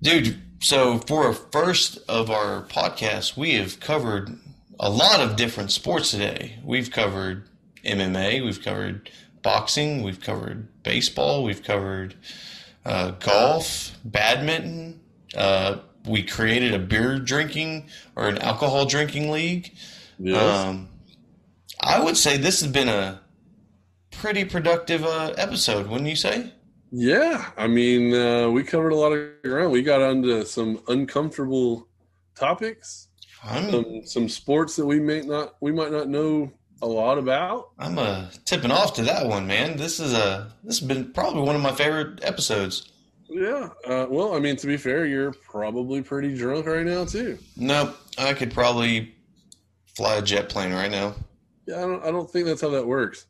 dude. So for a first of our podcast, we have covered a lot of different sports today. We've covered MMA, we've covered boxing, we've covered baseball, we've covered uh, golf, badminton. Uh, we created a beer drinking or an alcohol drinking league. Yes. Um, I would say this has been a pretty productive uh, episode, wouldn't you say? yeah. I mean, uh, we covered a lot of ground. We got onto some uncomfortable topics, some some sports that we may not we might not know a lot about. I'm uh, tipping off to that one, man. This is a this has been probably one of my favorite episodes. Yeah. Uh, well, I mean, to be fair, you're probably pretty drunk right now too. Nope, I could probably fly a jet plane right now. Yeah, I don't. I don't think that's how that works.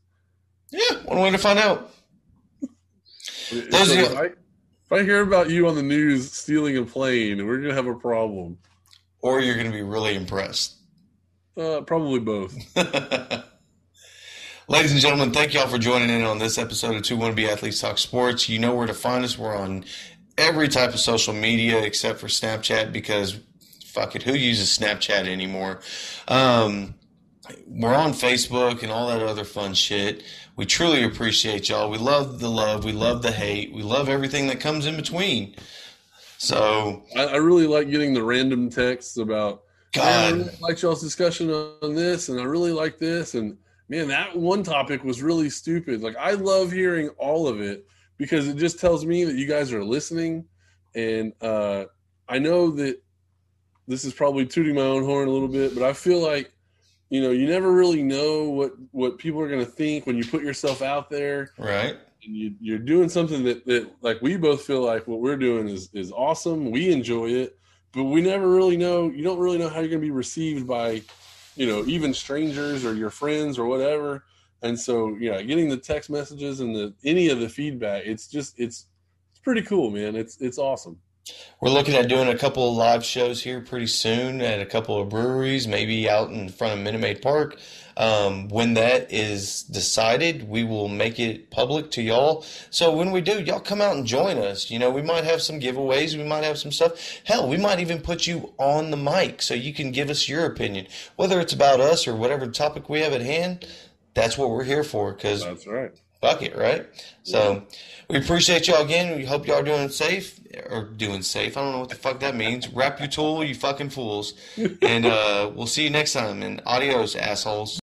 Yeah, one way to find out. Those So if, I, if I hear about you on the news stealing a plane, we're gonna have a problem. Or you're going to be really impressed. Uh, probably both. Ladies and gentlemen, thank y'all for joining in on this episode of Two Wannabe Athletes Talk Sports. You know where to find us. We're on every type of social media except for Snapchat because fuck it, who uses Snapchat anymore? Um, we're on Facebook and all that other fun shit. We truly appreciate y'all. We love the love. We love the hate. We love everything that comes in between. So, I, I really like getting the random texts about. Man, I really like y'all's discussion on this, and I really like this, and man, that one topic was really stupid. Like I love hearing all of it because it just tells me that you guys are listening, and uh, I know that this is probably tooting my own horn a little bit, but I feel like you know you never really know what what people are going to think when you put yourself out there right? and you, you're doing something that, that like we both feel like what we're doing is is awesome we enjoy it but we never really know you don't really know how you're going to be received by you know even strangers or your friends or whatever. And so yeah getting the text messages and the any of the feedback it's just it's it's pretty cool man. It's it's awesome. We're looking at doing a couple of live shows here pretty soon at a couple of breweries, maybe out in front of Minute Maid Park. Um, when that is decided, we will make it public to y'all. So when we do, y'all come out and join us. You know, we might have some giveaways, we might have some stuff. Hell, we might even put you on the mic so you can give us your opinion, whether it's about us or whatever topic we have at hand. That's what we're here for because that's right fuck it, right? So we appreciate y'all again. We hope y'all are doing safe or doing safe. I don't know what the fuck that means. Wrap your tool, you fucking fools. And uh, we'll see you next time. And adios, assholes.